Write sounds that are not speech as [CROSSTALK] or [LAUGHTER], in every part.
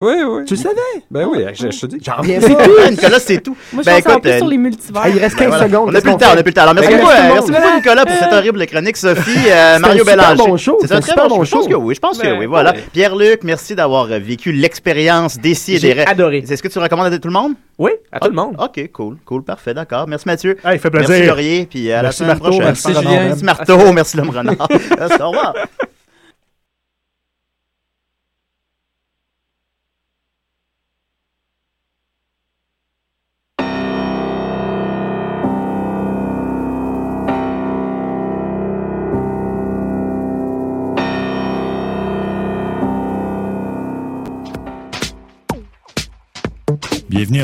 Oui, oui. Tu le savais? Ben oui, je, je te dis. J'en reviens [LAUGHS] C'est pas. tout. Ah, Nicolas, c'est tout. Moi, je Ben, pense écoute, plus euh, sur les multivers. Ah, il reste 15 Ben, voilà. secondes. On a qu'est-ce plus le temps, on fait? a plus le temps. Alors, merci beaucoup, merci euh, merci beaucoup, Nicolas, pour cette horrible chronique. Sophie, euh, Mario un super Bélanger. bon show, C'est un très un super bon show. Je pense que oui, je pense que oui. Voilà. ouais. Pierre-Luc, merci d'avoir euh, vécu l'expérience d'essai et des rêves. adoré. Est-ce que tu recommandes à tout le monde? Oui, à tout le monde. OK, cool, cool, parfait, d'accord. Merci Mathieu. Ah, il fait Merci plaisir. Laurier, puis à la Merci, semaine prochaine. merci. Merci Marteau, merci l'homme renard. Merci, [LAUGHS] Au revoir.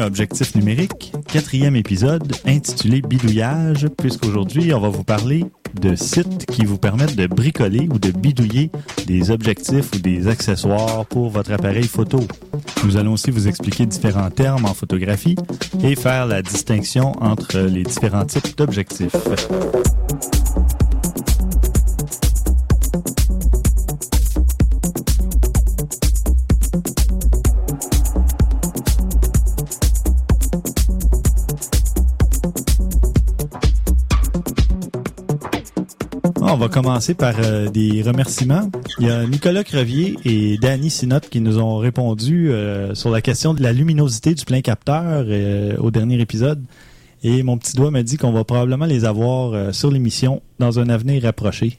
Objectif numérique, quatrième épisode intitulé Bidouillage, puisqu'aujourd'hui on va vous parler de sites qui vous permettent de bricoler ou de bidouiller des objectifs ou des accessoires pour votre appareil photo. Nous allons aussi vous expliquer différents termes en photographie et faire la distinction entre les différents types d'objectifs. On va commencer par euh, des remerciements. Il y a Nicolas Crevier et Danny Sinotte qui nous ont répondu euh, sur la question de la luminosité du plein capteur euh, au dernier épisode. Et mon petit doigt m'a dit qu'on va probablement les avoir sur l'émission dans un avenir rapproché.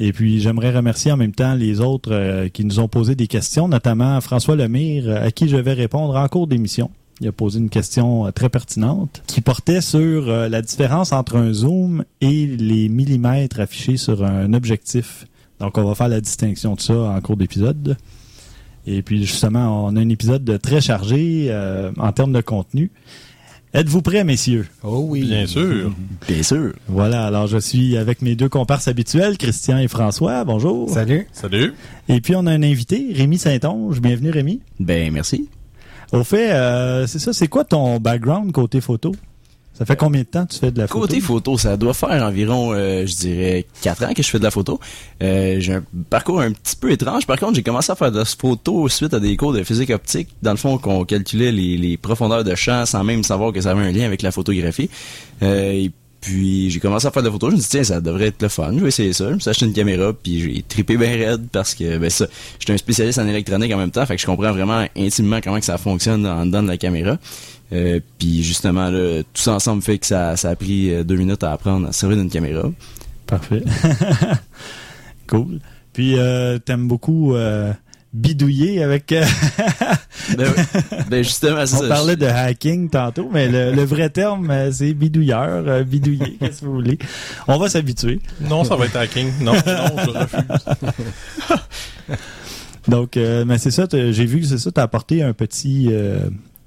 Et puis j'aimerais remercier en même temps les autres qui nous ont posé des questions, notamment François Lemire, à qui je vais répondre en cours d'émission. Il a posé une question euh, très pertinente qui portait sur euh, la différence entre un zoom et les millimètres affichés sur un objectif. Donc, on va faire la distinction de ça en cours d'épisode. Et puis, justement, on a un épisode de très chargé euh, en termes de contenu. Êtes-vous prêts, messieurs? Oh oui. Bien sûr. Bien sûr. Voilà, alors je suis avec mes deux comparses habituels, Christian et François. Bonjour. Salut. Salut. Et puis, on a un invité, Rémi Saint-Onge. Bienvenue, Rémi. Ben, merci. Au fait, euh, c'est ça, c'est quoi ton background côté photo? Ça fait combien de temps que tu fais de la photo? Côté photo, ça doit faire environ, euh, je dirais, 4 ans que je fais de la photo. Euh, j'ai un parcours un petit peu étrange. Par contre, j'ai commencé à faire de la photo suite à des cours de physique optique. Dans le fond, qu'on calculait les, profondeurs de champ sans même savoir que ça avait un lien avec la photographie. Euh, puis, j'ai commencé à faire de la photo. Je me suis dit, tiens, ça devrait être le fun. Je vais essayer ça. Je me suis acheté une caméra, puis j'ai trippé bien raide parce que, ben ça, j'étais un spécialiste en électronique en même temps. Fait que je comprends vraiment intimement comment que ça fonctionne en dedans de la caméra. Euh, puis justement, là, tout ça ensemble fait que ça, ça a pris euh, deux minutes à apprendre à se servir d'une caméra. Parfait. [LAUGHS] cool. Puis, euh, t'aimes beaucoup euh, bidouiller avec... euh, Ben, ben justement, c'est [LAUGHS] on ça. parlait de hacking tantôt, mais le, le vrai terme, euh, c'est bidouilleur, euh, bidouiller, [LAUGHS] qu'est-ce que vous voulez? On va s'habituer. Non, ça va être hacking. Non, non, je [LAUGHS] refuse. Donc, euh, mais c'est ça, j'ai vu que c'est ça, t'as apporté un petit... euh,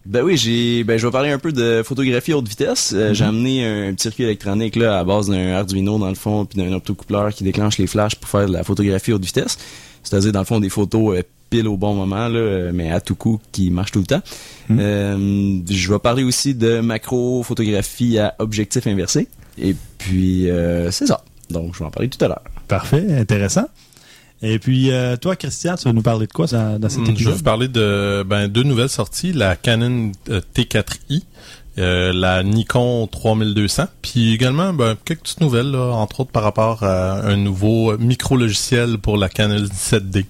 Ben oui, j'ai ben je vais parler un peu de photographie haute vitesse. Euh, J'ai amené un petit circuit électronique là à base d'un Arduino dans le fond puis d'un optocoupleur qui déclenche les flashs pour faire de la photographie haute vitesse. C'est-à-dire dans le fond des photos euh, pile au bon moment là, euh, mais à tout coup qui marchent tout le temps. Mhm. Euh, je vais parler aussi de macro photographie à objectif inversé et puis euh, c'est ça. Donc je vais en parler tout à l'heure. Parfait, intéressant. Et puis, euh, toi, Christian, tu vas nous parler de quoi dans, dans cet Hmm, Je vais épisode? vous parler de ben, deux nouvelles sorties, la Canon euh, T4i, euh, la Nikon 3200, puis également ben, quelques petites nouvelles, là, entre autres par rapport à un nouveau micro-logiciel pour la Canon 17D.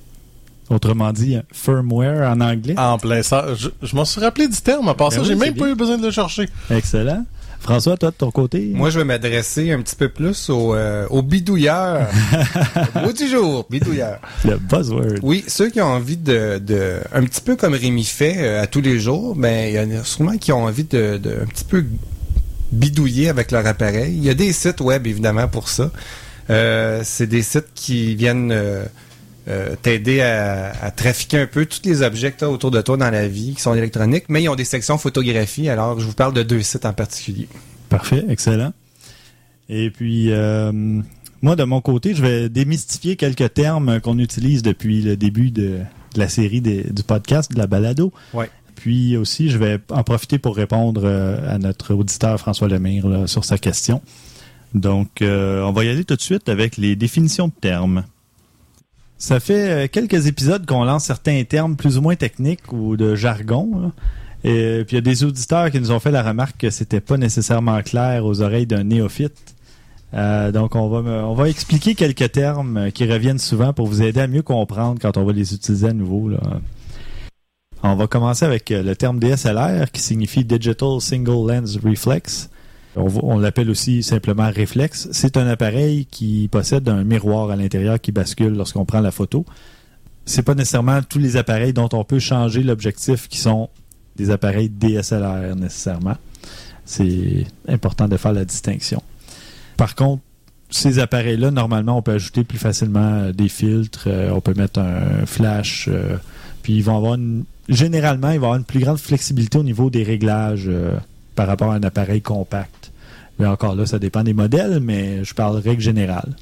Autrement dit, firmware en anglais. En plein ça, je, je m'en suis rappelé du terme, à part Ben ça, oui, j'ai même bien. pas eu besoin de le chercher. Excellent. François, toi, de ton côté? Moi, je vais m'adresser un petit peu plus au, euh, au bidouilleur. [LAUGHS] Le mot du jour, bidouilleur. Le buzzword. Oui, ceux qui ont envie de, de un petit peu comme Rémi fait euh, à tous les jours, ben il y en a sûrement qui ont envie de, de un petit peu bidouiller avec leur appareil. Il y a des sites web évidemment pour ça. Euh, c'est des sites qui viennent euh, t'aider à, à trafiquer un peu tous les objets que tu as autour de toi dans la vie qui sont électroniques, mais ils ont des sections photographie. Alors, je vous parle de deux sites en particulier. Parfait, excellent. Et puis, euh, moi, de mon côté, je vais démystifier quelques termes qu'on utilise depuis le début de, de la série des- du podcast, de la balado. Ouais. Puis aussi, je vais en profiter pour répondre euh, à notre auditeur François Lemire là, sur sa question. Donc, euh, on va y aller tout de suite avec les définitions de termes. Ça fait euh, quelques épisodes qu'on lance certains termes plus ou moins techniques ou de jargon. Et puis il y a des auditeurs qui nous ont fait la remarque que c'était pas nécessairement clair aux oreilles d'un néophyte. Euh, donc on va on va expliquer quelques termes euh, qui reviennent souvent pour vous aider à mieux comprendre quand on va les utiliser à nouveau. On va commencer avec le terme DSLR qui signifie Digital Single Lens Reflex. On, l'appelle aussi simplement réflexe. C'est un appareil qui possède un miroir à l'intérieur qui bascule lorsqu'on prend la photo. C'est pas nécessairement tous les appareils dont on peut changer l'objectif qui sont des appareils DSLR nécessairement. C'est important de faire la distinction. Par contre, ces appareils-là, normalement, on peut ajouter plus facilement euh, des filtres, euh, on peut mettre un flash, euh, puis ils vont avoir une, généralement, ils vont avoir une plus grande flexibilité au niveau des réglages par rapport à un appareil compact. Encore là, ça dépend des modèles, mais je parle règle générale.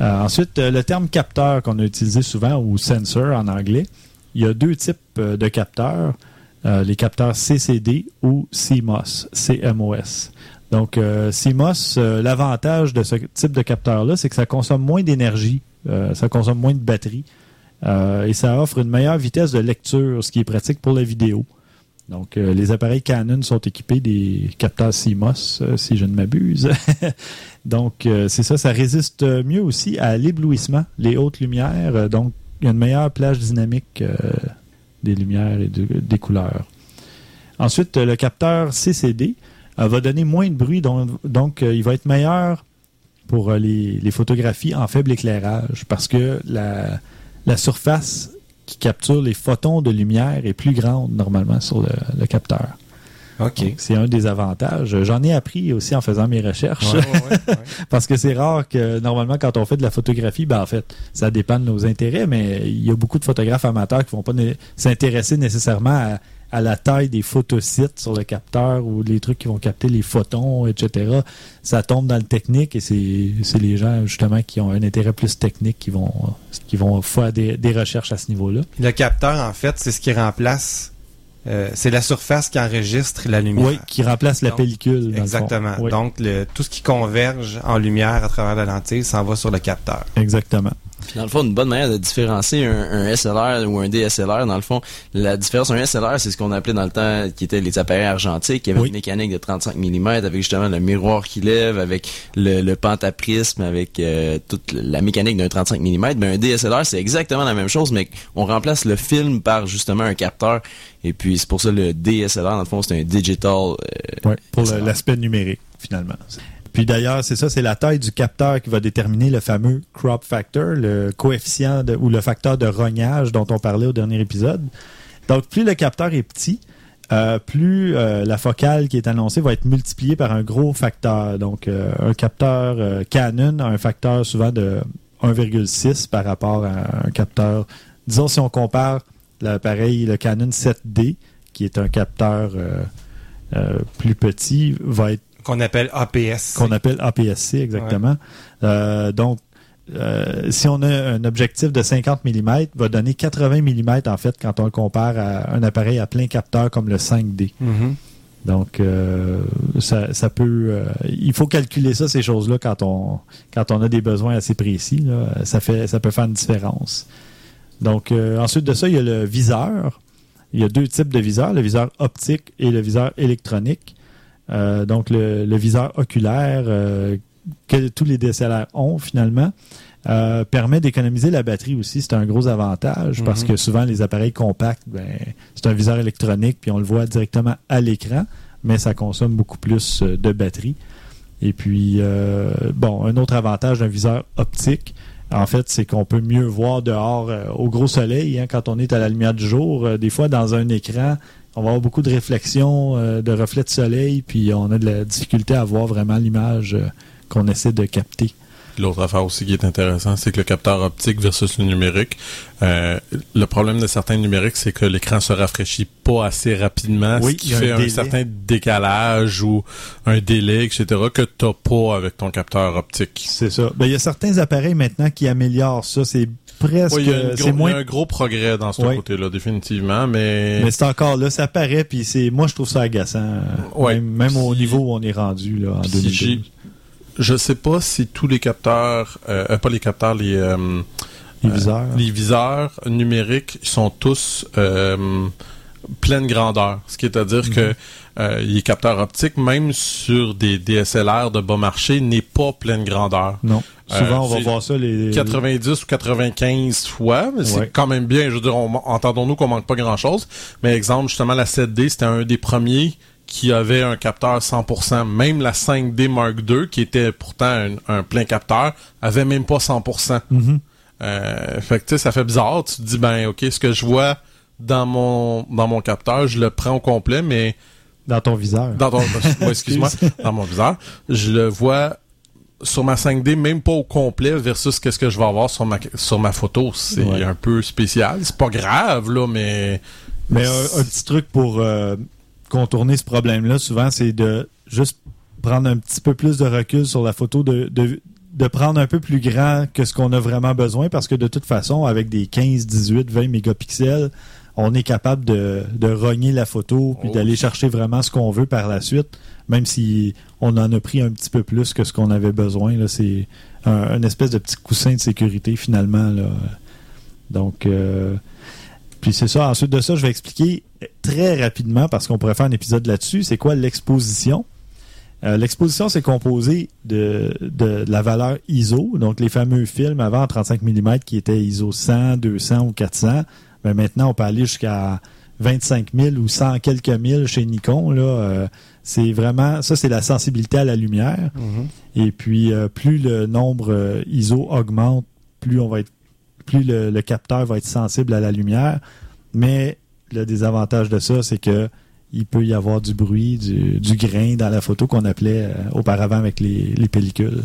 Euh, ensuite, euh, le terme capteur qu'on a utilisé souvent, ou sensor en anglais, il y a deux types euh, de capteurs, les capteurs CCD ou CMOS, CMOS. Donc, CMOS, l'avantage de ce type de capteur-là, c'est que ça consomme moins d'énergie, ça consomme moins de batterie, et ça offre une meilleure vitesse de lecture, ce qui est pratique pour la vidéo. Donc, euh, les appareils Canon sont équipés des capteurs CMOS, euh, si je ne m'abuse. [LAUGHS] donc, euh, c'est ça, ça résiste mieux aussi à l'éblouissement, les hautes lumières. donc, il y a une meilleure plage dynamique des lumières et de- des couleurs. Ensuite, le capteur CCD va donner moins de bruit, donc, il va être meilleur pour les, photographies en faible éclairage parce que la surface qui capture les photons de lumière est plus grande normalement sur le, le capteur. C'est un des avantages. J'en ai appris aussi en faisant mes recherches. Ouais, ouais, ouais, ouais. [LAUGHS] Parce que c'est rare que normalement quand on fait de la photographie, ben en fait, ça dépend de nos intérêts, mais il y a beaucoup de photographes amateurs qui vont pas s'intéresser nécessairement à, à la taille des photosites sur le capteur ou les trucs qui vont capter les photons, etc. Ça tombe dans le technique et c'est les gens justement qui ont un intérêt plus technique qui vont qui vont faire des, des recherches à ce niveau-là. Le capteur, en fait, c'est ce qui remplace. euh, c'est la surface qui enregistre la lumière. Oui, qui remplace la pellicule. dans le fond. Exactement. Oui, Donc, le, tout ce qui converge en lumière à travers la lentille s'en va sur le capteur. exactement. Dans le fond, une bonne manière de différencier un, un SLR ou un DSLR, dans le fond, la différence, un SLR, c'est ce qu'on appelait dans le temps, qui étaient les appareils argentiques, qui avaient Oui. une mécanique de 35 mm, avec justement le miroir qui lève, avec le, le pentaprisme, avec euh, toute la mécanique d'un 35 mm. Mais un DSLR, c'est exactement la même chose, mais on remplace le film par justement un capteur. Et puis c'est pour ça le DSLR, dans le fond, c'est un digital. euh, pour l'aspect numérique, finalement. Puis d'ailleurs, c'est ça, c'est la taille du capteur qui va déterminer le fameux crop factor, le coefficient ou le facteur de rognage dont on parlait au dernier épisode. Donc, plus le capteur est petit, euh, plus euh, la focale qui est annoncée va être multipliée par un gros facteur. Donc, euh, un capteur Canon a un facteur souvent de 1,6 par rapport à un capteur. Disons, si on compare l'appareil, le Canon 7D, qui est un capteur plus petit, va être Qu'on appelle APS. qu'on appelle APS-C exactement. Euh, donc, euh, si on a un objectif de 50 mm, va donner 80 mm en fait quand on le compare à un appareil à plein capteur comme le 5D. Mhm. Donc, euh, ça, ça peut. euh, il faut calculer ça, ces choses-là, quand on, quand on a des besoins assez précis. là. ça, fait, ça peut faire une différence. Donc, ensuite de ça, il y a le viseur. Il y a deux types de viseurs, le viseur optique et le viseur électronique. Euh, donc, le, le viseur oculaire euh, que tous les DSLR ont finalement euh, permet d'économiser la batterie aussi. C'est un gros avantage parce Mhm. que souvent les appareils compacts, ben, c'est un viseur électronique puis on le voit directement à l'écran, mais ça consomme beaucoup plus de batterie. Et puis, euh, bon, un autre avantage d'un viseur optique, en fait, c'est qu'on peut mieux voir dehors euh, au gros soleil hein, quand on est à la lumière du jour. Des fois, dans un écran, on va avoir beaucoup de réflexions, euh, de reflets de soleil, puis on a de la difficulté à voir vraiment l'image euh, qu'on essaie de capter. L'autre affaire aussi qui est intéressant, c'est que le capteur optique versus le numérique, euh, le problème de certains numériques, c'est que l'écran se rafraîchit pas assez rapidement, Oui, ce qui un fait un, certain décalage ou un délai, etc., que t'as pas avec ton capteur optique. C'est ça. Ben, il y a certains appareils maintenant qui améliorent ça. C'est presque. Ouais, c'est moins il y a un gros progrès dans ce Ouais. côté-là, définitivement, mais, Mais c'est encore là, ça paraît, puis c'est, moi je trouve ça agaçant. Ouais. Même, même au niveau où on est rendu là en Puis 2012. j'ai- je sais pas si tous les capteurs, euh, euh, pas les capteurs, les, euh, Les viseurs. Les viseurs numériques ils sont tous euh, pleine grandeur. Ce qui est à dire Mhm. que euh, les capteurs optiques, même sur des DSLR de bas marché, n'est pas pleine grandeur. Non. Euh, Souvent, on va voir ça les 90 ou 95 fois, mais c'est Ouais. quand même bien. Je veux dire, on- entendons-nous qu'on manque pas grand-chose. Mais exemple, justement, la 7D, c'était un des premiers qui avait un capteur 100%. Même la 5D Mark II, qui était pourtant un, un plein capteur, avait même pas 100%. Mhm. Euh, fait que tu sais, ça fait bizarre. Tu te dis, ben, ok, ce que je vois dans mon dans mon capteur, je le prends au complet, mais dans ton viseur. dans ton, [LAUGHS] excuse-moi, dans mon viseur, je le vois sur ma 5D, même pas au complet versus qu'est-ce que je vais avoir sur ma sur ma photo. C'est Ouais. un peu spécial. C'est pas grave là, mais Mais un, un petit truc pour euh, contourner ce problème-là, souvent, c'est de juste prendre un petit peu plus de recul sur la photo, de, de, de prendre un peu plus grand que ce qu'on a vraiment besoin, parce que de toute façon, avec des 15, 18, 20 mégapixels, on est capable de, de rogner la photo puis Oh. d'aller chercher vraiment ce qu'on veut par la suite, même si on en a pris un petit peu plus que ce qu'on avait besoin. C'est un, un espèce de petit coussin de sécurité finalement. Là. Donc, euh, puis c'est ça. Ensuite de ça, je vais expliquer très rapidement parce qu'on pourrait faire un épisode là-dessus. C'est quoi l'exposition? Euh, l'exposition, c'est composé de, de, la valeur ISO, donc les fameux films avant en 35 mm qui étaient ISO 100, 200 ou 400. Mais maintenant, on peut aller jusqu'à 25 000 ou 100 quelques mille chez Nikon. Là, euh, c'est vraiment ça, c'est la sensibilité à la lumière. Et puis, euh, plus le nombre euh, ISO augmente, plus on va être, plus le, le capteur va être sensible à la lumière. Mais le désavantage de ça, c'est que il peut y avoir du bruit, du, du grain dans la photo qu'on appelait auparavant avec les, les pellicules.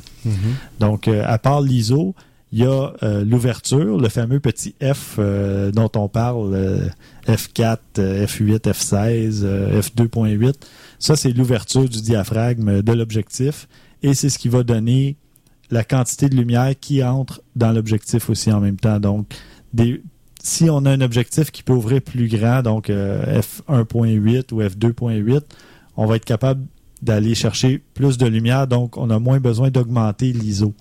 Donc, euh, à part l'ISO, il y a euh, l'ouverture, le fameux petit F euh, dont on parle, euh, F4, euh, F8, F16, euh, F2.8. Ça, c'est l'ouverture du diaphragme de l'objectif et c'est ce qui va donner la quantité de lumière qui entre dans l'objectif aussi en même temps. Donc, si on a un objectif qui peut ouvrir plus grand, donc euh, F1.8 ou F2.8, on va être capable d'aller chercher plus de lumière, donc on a moins besoin d'augmenter l'ISO.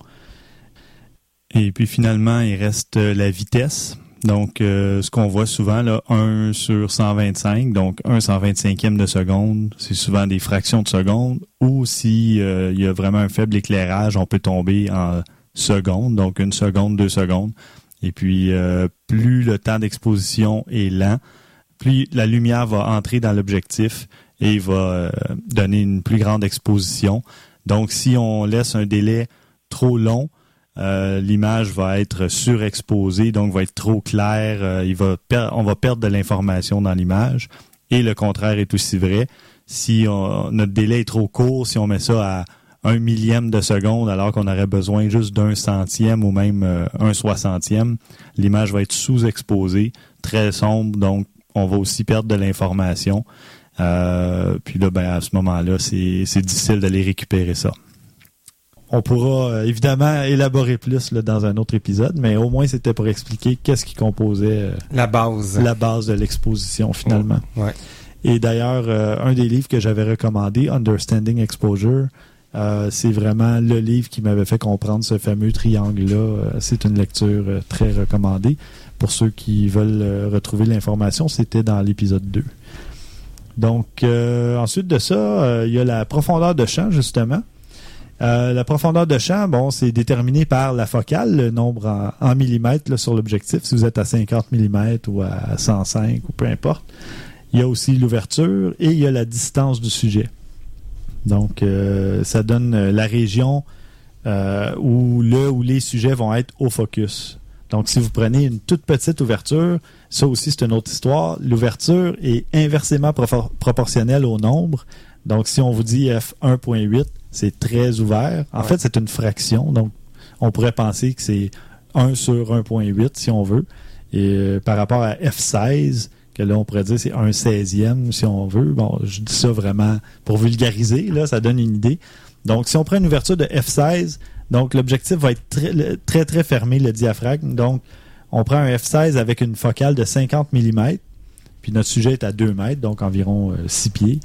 Et puis finalement, il reste euh, la vitesse. Donc, euh, ce qu'on voit souvent, là, 1 sur 125, donc 1 125e de seconde, c'est souvent des fractions de seconde. Ou si euh, il y a vraiment un faible éclairage, on peut tomber en secondes, donc une seconde, deux secondes. Et puis, euh, plus le temps d'exposition est lent, plus la lumière va entrer dans l'objectif et va euh, donner une plus grande exposition. Donc, si on laisse un délai trop long, euh, l'image va être surexposée, donc va être trop claire. euh, il va on va perdre de l'information dans l'image. Et le contraire est aussi vrai. Si on- notre délai est trop court, si on met ça à un millième de seconde alors qu'on aurait besoin juste d'un centième ou même euh, un soixantième, l'image va être sous-exposée, très sombre, donc on va aussi perdre de l'information. Euh, puis là, ben, à ce moment-là, c'est difficile d'aller récupérer ça. On pourra euh, évidemment élaborer plus là, dans un autre épisode, mais au moins c'était pour expliquer qu'est-ce qui composait euh, La base. la base de l'exposition finalement. Ouais. Et d'ailleurs, euh, un des livres que j'avais recommandé, Understanding Exposure, euh, c'est vraiment le livre qui m'avait fait comprendre ce fameux triangle-là. Euh, c'est une lecture très recommandée. Pour ceux qui veulent retrouver l'information, c'était dans l'épisode 2. Donc, ensuite de ça, il y a la profondeur de champ, justement. Euh, la profondeur de champ, bon, c'est déterminé par la focale, le nombre en, millimètres sur l'objectif, si vous êtes à 50 mm ou à 105 ou peu importe. Il y a aussi l'ouverture et il y a la distance du sujet. Donc, euh, ça donne euh, la région où les sujets vont être au focus. Donc, si vous prenez une toute petite ouverture, ça aussi c'est une autre histoire. L'ouverture est inversement propor- proportionnelle au nombre. Donc, si on vous dit F1.8, c'est très ouvert. En Ouais. fait, c'est une fraction. Donc, on pourrait penser que c'est 1 sur 1.8 si on veut. Et euh, par rapport à F16, que là, on pourrait dire c'est un 16e si on veut. Bon, je dis ça vraiment pour vulgariser, là, ça donne une idée. Donc, si on prend une ouverture de F16, donc l'objectif va être très, très, très fermé, le diaphragme. Donc, on prend un F16 avec une focale de 50 mm, puis notre sujet est à 2 mètres, donc environ 6 pieds.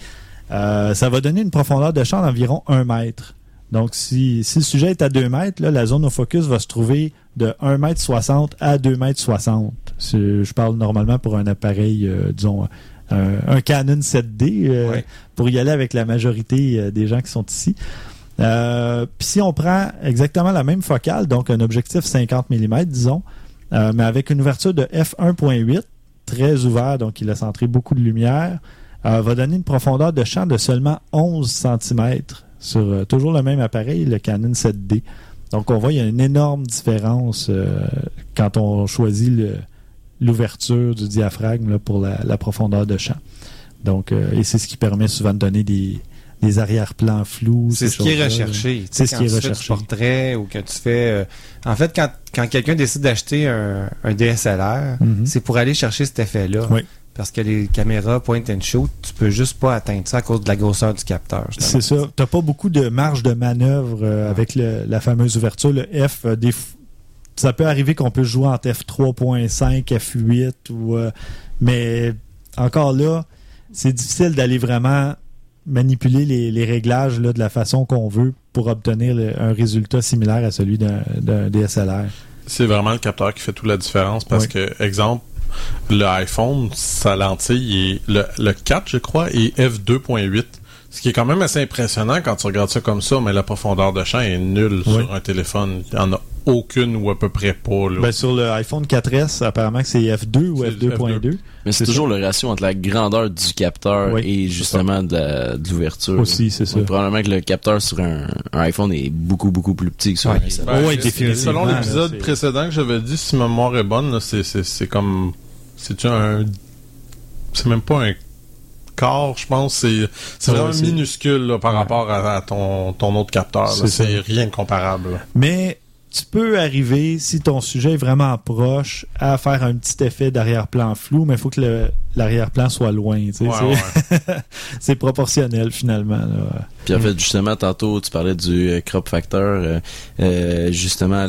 Euh, ça va donner une profondeur de champ d'environ 1 mètre. Donc, si, si le sujet est à 2 mètres, là, la zone au focus va se trouver de 1 mètre 60 à 2 mètres 60. C'est- Je parle normalement pour un appareil, euh, disons, un, un Canon 7D, euh, Ouais. pour y aller avec la majorité euh, des gens qui sont ici. Euh, Puis si on prend exactement la même focale, donc un objectif 50 mm, disons, euh, mais avec une ouverture de f1.8, très ouvert, donc il a centré beaucoup de lumière, euh, va donner une profondeur de champ de seulement 11 cm sur euh, toujours le même appareil, le Canon 7D. Donc on voit il y a une énorme différence euh, quand on choisit l'ouverture du diaphragme là, pour la, la profondeur de champ. Donc et c'est ce qui permet souvent de donner des, des arrière-plans flous. C'est ces ce qui est recherché. C'est ce qui est quand tu fais du recherché. portrait ou que tu fais. euh, en fait, quand, quand quelqu'un décide d'acheter un, un DSLR, Mhm. c'est pour aller chercher cet effet-là. Oui. Parce que les caméras point and shoot, tu peux juste pas atteindre ça à cause de la grosseur du capteur. C'est ça. T'as pas beaucoup de marge de manœuvre euh, avec le- la fameuse ouverture. Le F, euh, des f- ça peut arriver qu'on peut jouer entre F3.5, F8 ou euh, mais encore là, c'est difficile d'aller vraiment manipuler les, les réglages là, de la façon qu'on veut pour obtenir le- un résultat similaire à celui d'un d'un DSLR. C'est vraiment le capteur qui fait toute la différence parce Oui. que, exemple, le iPhone, sa lentille est le, le 4, je crois, et f2.8. Ce qui est quand même assez impressionnant quand tu regardes ça comme ça, mais la profondeur de champ est nulle Oui. sur un téléphone. Il n'y en a aucune ou à peu près pas. Là. Ben, sur le iPhone 4S, apparemment que c'est F2 ou C'est F2.2 Mais C'est toujours le ratio entre la grandeur du capteur Oui, et justement de, l'ouverture. aussi, c'est ça. Donc, probablement que le capteur sur un, un iPhone est beaucoup, beaucoup plus petit que sur Ouais. un SLR. Ben, ouais, définitivement, Selon l'épisode précédent que j'avais dit, si ma mémoire est bonne, là, c'est, comme. C'est un. C'est même pas un quart, je pense. C'est, c'est vraiment minuscule là, par Ouais. rapport à, à ton, ton autre capteur. C'est rien de comparable. là. Mais tu peux arriver, si ton sujet est vraiment proche, à faire un petit effet d'arrière-plan flou, mais il faut que le- l'arrière-plan soit loin. tu sais. Ouais, c'est, ouais. [LAUGHS] c'est proportionnel finalement. là. Puis en fait, justement, tantôt, tu parlais du euh, crop factor. euh, euh, justement,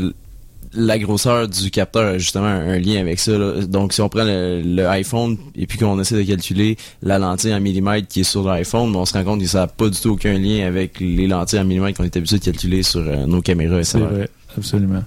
la grosseur du capteur a justement un, lien avec ça. là. Donc, si on prend le, iPhone et puis qu'on essaie de calculer la lentille en millimètres qui est sur l'iPhone, on se rend compte que ça n'a pas du tout aucun lien avec les lentilles en millimètres qu'on est habitué de calculer sur euh, nos caméras C'est vrai, absolument.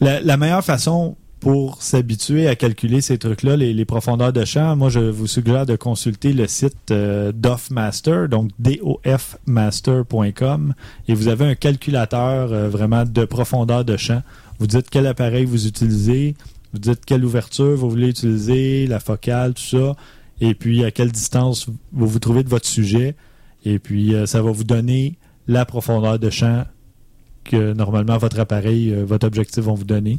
La meilleure façon pour s'habituer à calculer ces trucs-là, les, profondeurs de champ, moi je vous suggère de consulter le site euh, DOFmaster, donc dofmaster.com, et vous avez un calculateur euh, vraiment de profondeur de champ. Vous dites quel appareil vous utilisez, vous dites quelle ouverture vous voulez utiliser, la focale, tout ça, et puis à quelle distance vous vous trouvez de votre sujet, et puis euh, ça va vous donner la profondeur de champ que normalement votre appareil, euh, votre objectif vont vous donner.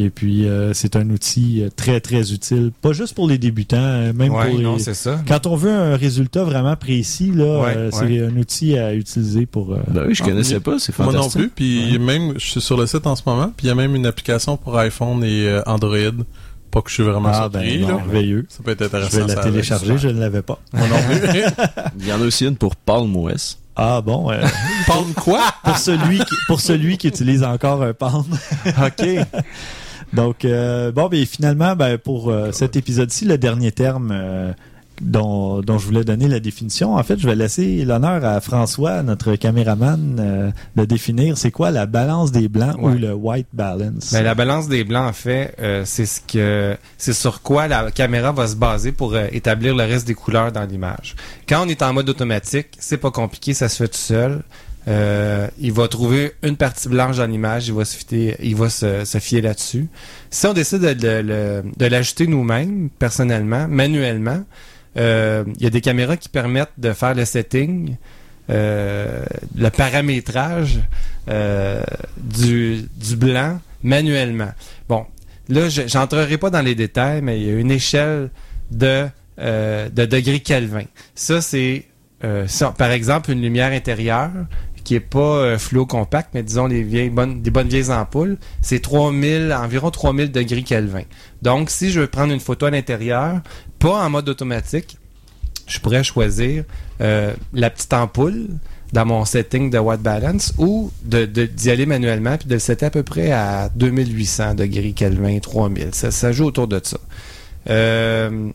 Et puis, euh, c'est un outil euh, très, très utile. Pas juste pour les débutants, euh, même Ouais, pour les... non, c'est ça. Quand on veut un résultat vraiment précis, là, Ouais, euh, c'est ouais. un outil à utiliser pour... euh, Ben oui, je Ah, connaissais pas, c'est Moi fantastique. non plus. Puis même, je suis sur le site en ce moment. Puis il y a même une application pour iPhone et euh, Android. Pas que je suis vraiment Ah, ben, surpris. là. merveilleux. Ça peut être Je intéressant. vais la ça, télécharger, avec. je ne l'avais pas. Moi non plus. [LAUGHS] [LAUGHS] Il y en a aussi une pour Palm OS. Ah bon, euh, Palm quoi? pour celui qui, pour celui qui utilise encore un Palm. [LAUGHS] OK. Donc, euh, bon, ben, finalement, ben, pour euh, cet épisode-ci, le dernier terme euh, dont, dont je voulais donner la définition, en fait, je vais laisser l'honneur à François, notre caméraman, euh, de définir c'est quoi la balance des blancs Ouais. ou le white balance. Ben, la balance des blancs, en fait, euh, c'est ce que c'est sur quoi la caméra va se baser pour établir le reste des couleurs dans l'image. Quand on est en mode automatique, c'est pas compliqué, ça se fait tout seul. Euh, il va trouver une partie blanche dans l'image, il va se fier, là-dessus. Si on décide de, l'ajouter nous-mêmes, personnellement, manuellement, euh, il y a des caméras qui permettent de faire le setting, euh, le paramétrage du, blanc manuellement. Bon, là, je j'entrerai pas dans les détails, mais il y a une échelle de, de degrés Kelvin. Ça, c'est, par exemple, une lumière intérieure qui est pas euh, compact, mais disons les bonnes, des bonnes vieilles ampoules, c'est 3000, environ 3000 degrés Kelvin. Donc, si je veux prendre une photo à l'intérieur, pas en mode automatique, je pourrais choisir euh, la petite ampoule dans mon setting de white balance ou de de- d'y aller manuellement puis de le setter à peu près à 2800 degrés Kelvin, 3000. Ça, ça joue autour de ça. Euh,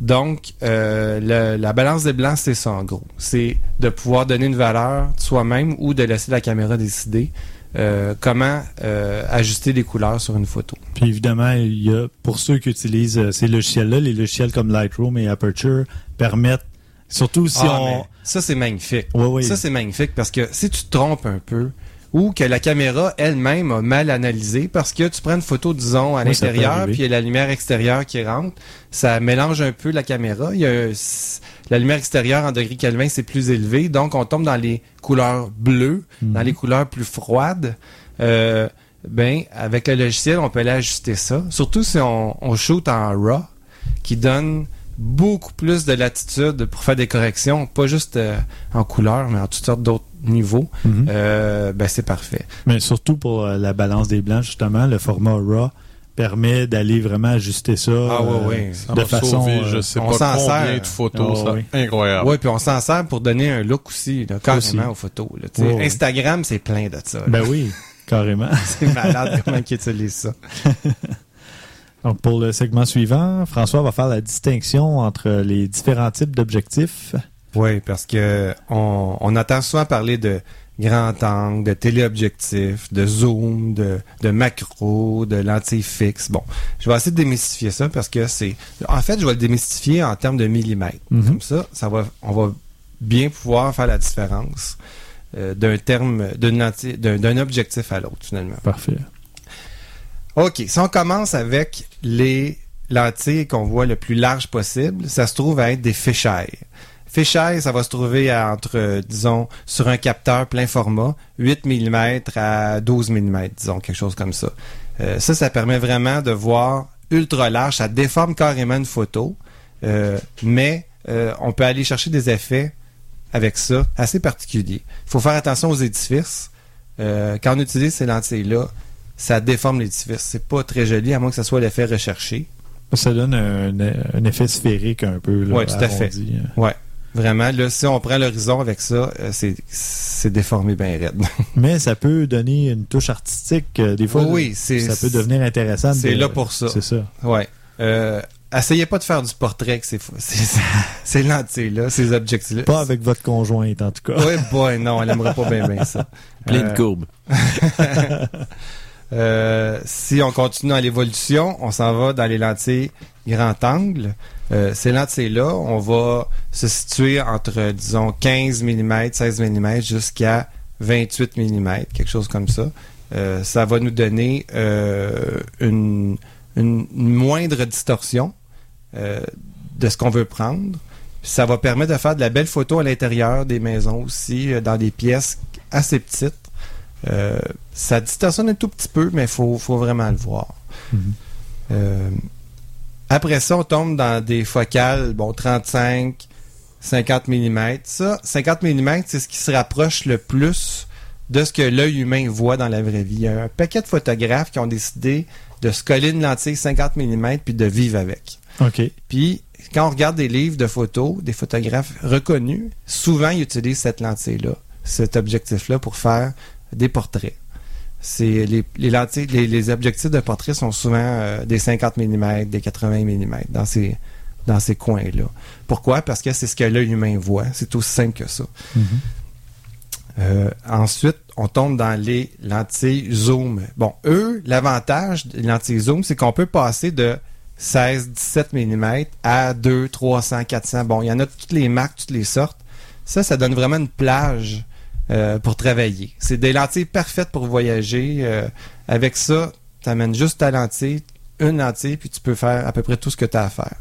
Donc, euh, le- la balance des blancs, c'est ça en gros. C'est de pouvoir donner une valeur soi-même ou de laisser la caméra décider euh, comment euh, ajuster les couleurs sur une photo. Puis évidemment, il y a, pour ceux qui utilisent ces logiciels-là, les logiciels comme Lightroom et Aperture permettent, surtout si Ah, on... ça, c'est magnifique. Ouais, ouais. Ça, c'est magnifique parce que si tu te trompes un peu ou que la caméra elle-même a mal analysé parce que tu prends une photo, disons, à Oui, l'intérieur, puis il y a la lumière extérieure qui rentre, ça mélange un peu la caméra. Il y a la lumière extérieure en degrés Kelvin, c'est plus élevé, donc on tombe dans les couleurs bleues, Mhm. dans les couleurs plus froides. Euh, ben, avec le logiciel, on peut aller ajuster ça. Surtout si on, on shoot en RAW, qui donne beaucoup plus de latitude pour faire des corrections, pas juste euh, en couleur, mais en toutes sortes d'autres niveaux. Mhm. Euh, ben, c'est parfait. Mais surtout pour euh, la balance des blancs, justement, le format RAW permet d'aller vraiment ajuster ça Ah, ouais, euh, ouais. Ça de façon... sauvé, euh, je sais on pas s'en combien sert. de photos, Ah, ça. oui. Incroyable. Ouais, puis on s'en sert pour donner un look aussi, là, carrément Aussi. aux photos. là. Instagram, c'est plein de ça. là. Ben oui, carrément. [LAUGHS] c'est malade comment ils [LAUGHS] utilisent ça. [LAUGHS] Donc, pour le segment suivant, François va faire la distinction entre les différents types d'objectifs. Oui, parce que on, on entend souvent parler de grand angle, de téléobjectif, de zoom, de, de macro, de lentille fixe. Bon, je vais essayer de démystifier ça parce que c'est... En fait, je vais le démystifier en termes de millimètres. Mhm. Comme ça, ça va, on va bien pouvoir faire la différence euh, d'un terme, d'une lentille, d'un, d'un objectif à l'autre, finalement. Parfait. OK, si on commence avec les lentilles qu'on voit le plus large possible, ça se trouve à être des fisheye. Fisheye, ça va se trouver entre, disons, sur un capteur plein format, 8 mm à 12 mm, disons, quelque chose comme ça. Euh, ça, ça permet vraiment de voir ultra large, ça déforme carrément une photo, euh, mais euh, on peut aller chercher des effets avec ça assez particuliers. Il faut faire attention aux édifices. Quand on utilise ces lentilles-là, ça déforme l'édifice. C'est pas très joli, à moins que ce soit l'effet recherché. Ça donne un, un effet sphérique un peu. Ouais, tout à fait. arrondi. Ouais. Vraiment, là, si on prend l'horizon avec ça, euh, c'est, c'est déformé bien raide. [LAUGHS] Mais ça peut donner une touche artistique. euh, Des fois, oui, c'est, ça peut devenir intéressant. c'est de- là pour ça. C'est ça. Ouais. Euh, essayez pas de faire du portrait avec ces, ces, [LAUGHS] ces- ces lentilles-là, ces objectifs-là. Pas avec votre conjointe, en tout cas. Oui, boy, non, elle aimerait pas bien bien ça. Plein Euh, de courbes. [LAUGHS] Euh, si on continue dans l'évolution, on s'en va dans les lentilles grand angle. Euh, ces lentilles-là, on va se situer entre, disons, 15 mm, 16 mm jusqu'à 28 mm, quelque chose comme ça. Euh, ça va nous donner euh, une, une moindre distorsion euh, de ce qu'on veut prendre. Ça va permettre de faire de la belle photo à l'intérieur des maisons aussi, dans des pièces assez petites. Euh, ça distorsionne un tout petit peu, mais il faut, faut vraiment le voir. Mhm. Euh, après ça, on tombe dans des focales, bon, 35, 50 mm. Ça, 50 mm, c'est ce qui se rapproche le plus de ce que l'œil humain voit dans la vraie vie. Il y a un paquet de photographes qui ont décidé de se coller une lentille 50 mm puis de vivre avec. OK. Puis, quand on regarde des livres de photos, des photographes reconnus, souvent ils utilisent cette lentille-là, cet objectif-là pour faire des portraits. C'est les, les lentilles, les, les objectifs de portrait sont souvent euh, des 50 mm, des 80 mm dans ces dans ces coins-là. Pourquoi? Parce que c'est ce que l'œil humain voit. C'est aussi simple que ça. Mhm. Euh, ensuite, on tombe dans les lentilles zoom. Bon, eux, l'avantage des lentilles zoom, c'est qu'on peut passer de 16, 17 mm à 2, 300, 400. Bon, il y en a de toutes les marques, toutes les sortes. Ça, ça donne vraiment une plage euh, pour travailler. C'est des lentilles parfaites pour voyager. Euh, avec ça, tu amènes juste ta lentille, une lentille, puis tu peux faire à peu près tout ce que tu as à faire.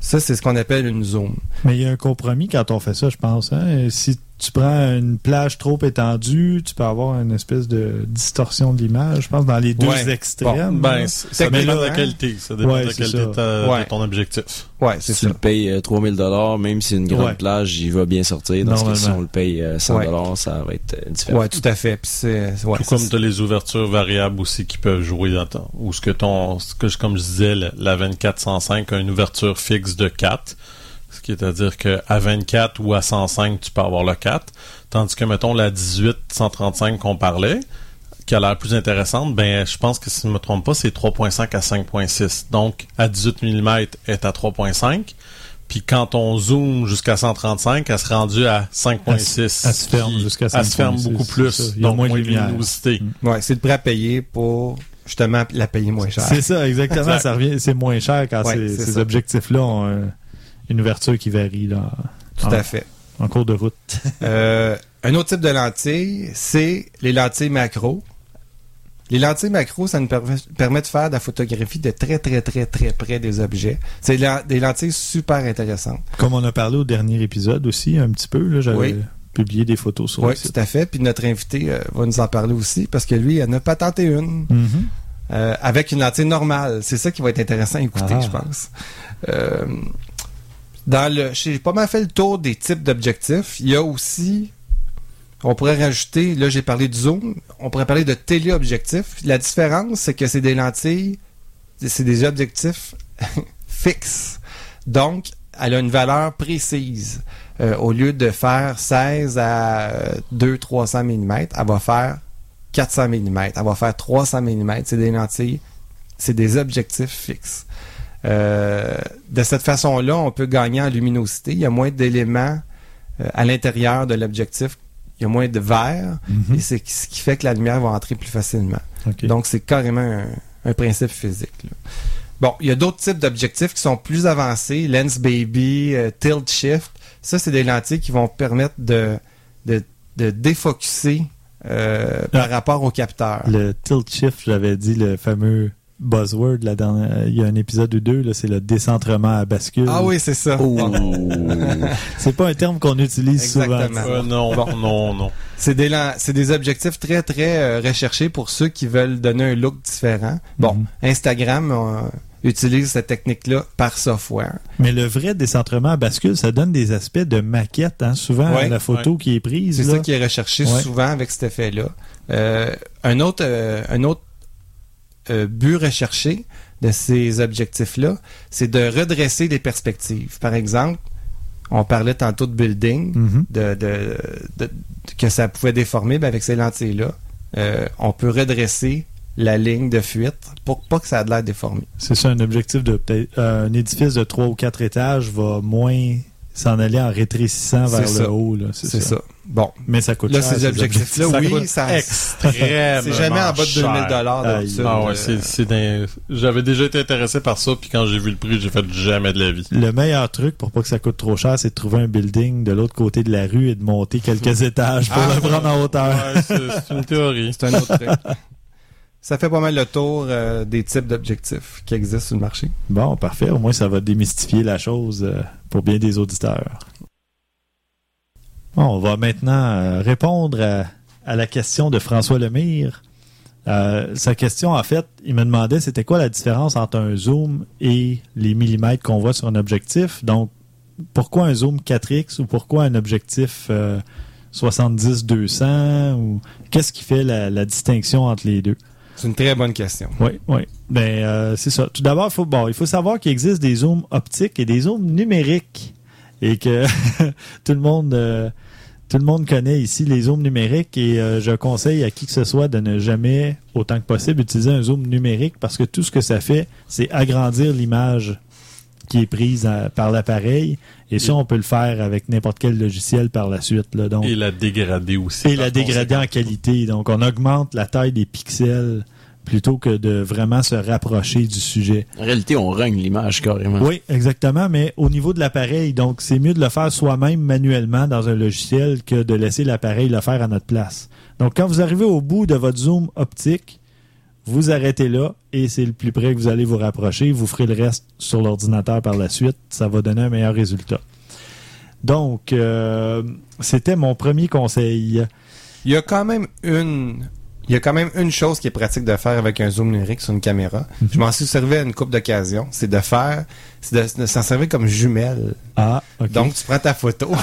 Ça, c'est ce qu'on appelle une zoom. Mais il y a un compromis quand on fait ça, je pense. Hein? Si tu prends une plage trop étendue, tu peux avoir une espèce de distorsion de l'image, je pense, dans les deux Ouais. extrêmes. Ben, ça dépend de la Techniquement, qualité. Ça dépend Ouais, de la qualité ça. de, ta- Ouais. de ton objectif. Ouais, c'est Si tu le payes euh, 3000 dollars, même si c'est une grande Ouais. plage, il va bien sortir. Dans ce cas, si on le paye euh, 100 Ouais. dollars, ça va être euh, différent. Ouais, tout à fait. Puis c'est, ouais, Tout comme tu as les ouvertures variables aussi qui peuvent jouer dans ton, ou ce que ton, ce que, comme je disais, la, la 2405 a une ouverture fixe de 4. Ce qui est à dire que à 24 ou à 105, tu peux avoir le 4. Tandis que, mettons, la 18 135 qu'on parlait, qui a l'air plus intéressante, ben je pense que si je ne me trompe pas, c'est 3.5 à 5.6. Donc à 18 mm est à 3.5. Puis quand on zoome jusqu'à 135, elle se rendue à 5.6. Elle se ferme jusqu'à Elle se ferme 5.6, beaucoup plus. Il y a donc moins de de luminosité. Ouais, c'est le prêt à payer pour justement la payer moins cher. C'est ça, exactement. Exact. Ça revient, c'est moins cher quand Ouais, ces, objectifs-là ont euh, une ouverture qui varie là, Tout en, à fait. en cours de route. [LAUGHS] Euh, un autre type de lentille, c'est les lentilles macro. Les lentilles macro, ça nous permet, permet de faire de la photographie de très, très, très, très près des objets. C'est des lentilles super intéressantes. Comme on a parlé au dernier épisode aussi, un petit peu, là, j'avais Oui. publié des photos sur Oui, le site. tout à fait. Puis notre invité euh, va nous en parler aussi parce que lui, il en a pas tenté une Mhm. euh, avec une lentille normale. C'est ça qui va être intéressant à écouter, Ah. je pense. Euh, dans le, j'ai pas mal fait le tour des types d'objectifs. Il y a aussi, on pourrait rajouter, là j'ai parlé du zoom, on pourrait parler de téléobjectifs. La différence, c'est que c'est des lentilles, c'est des objectifs [LAUGHS] fixes. Donc, elle a une valeur précise. Euh, au lieu de faire 16 à 200-300 mm, elle va faire 400 mm, elle va faire 300 mm. C'est des lentilles, c'est des objectifs fixes. Euh, de cette façon-là, on peut gagner en luminosité. Il y a moins d'éléments euh, à l'intérieur de l'objectif. Il y a moins de verre. Mhm. Et c'est ce qui fait que la lumière va entrer plus facilement. Donc, c'est carrément un, un principe physique. là. Bon, il y a d'autres types d'objectifs qui sont plus avancés. Lens Baby, euh, Tilt Shift. Ça, c'est des lentilles qui vont permettre de, de, de défocuser euh, par Ah. rapport au capteur. Le tilt shift, j'avais dit le fameux buzzword la dernière, il y a un épisode ou deux, là, c'est le décentrement à bascule. Ah oui, c'est ça. Oh. [LAUGHS] C'est pas un terme qu'on utilise Exactement. souvent. Euh, non, Bon. non, non. C'est des, des objectifs très, très euh, recherchés pour ceux qui veulent donner un look différent. Bon, Mhm. Instagram euh, utilise cette technique-là par software. Mais le vrai décentrement à bascule, ça donne des aspects de maquette, hein, souvent Ouais, la photo qui est prise. C'est ça qui est recherché Ouais. souvent avec cet effet-là. Euh, un autre, euh, un autre euh, but recherché de ces objectifs-là, c'est de redresser les perspectives. Par exemple, on parlait tantôt de building, Mhm. de, de- de- que ça pouvait déformer, ben avec ces lentilles-là, euh, on peut redresser la ligne de fuite pour pas que ça ait de l'air déformé. C'est ça, un objectif de peut-être euh, un édifice de trois ou quatre étages va moins s'en aller en rétrécissant vers le haut. là, C'est ça. Bon. Mais ça coûte Là, cher. ces objectifs-là, Ça oui, coûte ça, extrêmement c'est jamais en bas de 2000 cher. dollars. Ah ouais, Euh, c'est, c'est d'un- J'avais déjà été intéressé par ça, puis quand j'ai vu le prix, j'ai fait jamais de la vie. Le meilleur truc pour pas que ça coûte trop cher, c'est de trouver un building de l'autre côté de la rue et de monter quelques étages pour Ah, le prendre en hauteur. Ouais, c'est une théorie. C'est un autre truc. Ça fait pas mal le tour euh, des types d'objectifs qui existent sur le marché. Bon, parfait. Au moins, ça va démystifier la chose euh, pour bien des auditeurs. On va maintenant euh, répondre à, à la question de François Lemire. Euh, sa question, en fait, il me demandait c'était quoi la différence entre un zoom et les millimètres qu'on voit sur un objectif. Donc, pourquoi un zoom 4x ou pourquoi un objectif euh, 70-200 ou qu'est-ce qui fait la- la distinction entre les deux? C'est une très bonne question. Oui, oui. Ben, euh, c'est ça. Tout d'abord, il faut, bon, il faut savoir qu'il existe des zooms optiques et des zooms numériques. Et que [LAUGHS] tout le monde tout le monde connaît ici les zooms numériques et euh, je conseille à qui que ce soit de ne jamais, autant que possible, utiliser un zoom numérique parce que tout ce que ça fait, c'est agrandir l'image qui est prise à- par l'appareil. Et ça, on peut le faire avec n'importe quel logiciel par la suite. Là. Donc, Et la dégrader aussi. et la dégrader en qualité. Donc, on augmente la taille des pixels plutôt que de vraiment se rapprocher du sujet. En réalité, on rogne l'image carrément. Oui, exactement, mais au niveau de l'appareil, donc c'est mieux de le faire soi-même manuellement dans un logiciel que de laisser l'appareil le faire à notre place. Donc, quand vous arrivez au bout de votre zoom optique, vous arrêtez là et c'est le plus près que vous allez vous rapprocher. Vous ferez le reste sur l'ordinateur par la suite. Ça va donner un meilleur résultat. Donc, euh, c'était mon premier conseil. Il y a quand même une. Il y a quand même une chose qui est pratique de faire avec un zoom numérique sur une caméra. Mhm. Je m'en suis servi à une coupe d'occasion. C'est de faire, c'est de, de s'en servir comme jumelle. Ah. Donc, tu prends ta photo. [LAUGHS]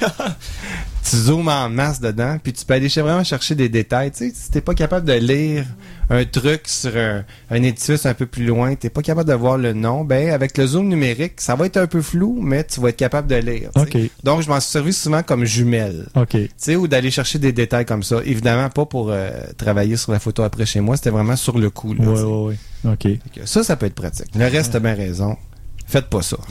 [LAUGHS] tu zoomes en masse dedans, puis tu peux aller vraiment chercher des détails. Tu sais, si t'es pas capable de lire un truc sur un, un édifice un peu plus loin, t'es pas capable de voir le nom, ben avec le zoom numérique, ça va être un peu flou, mais tu vas être capable de lire. tu sais. OK. Donc je m'en suis servi souvent comme jumelle. OK. Tu sais, ou d'aller chercher des détails comme ça. Évidemment, pas pour euh, travailler sur la photo après chez moi, c'était vraiment sur le coup. là, Ouais, ouais, ouais. OK. Ça, ça peut être pratique. Le reste, t'as bien raison. Faites pas ça. [LAUGHS]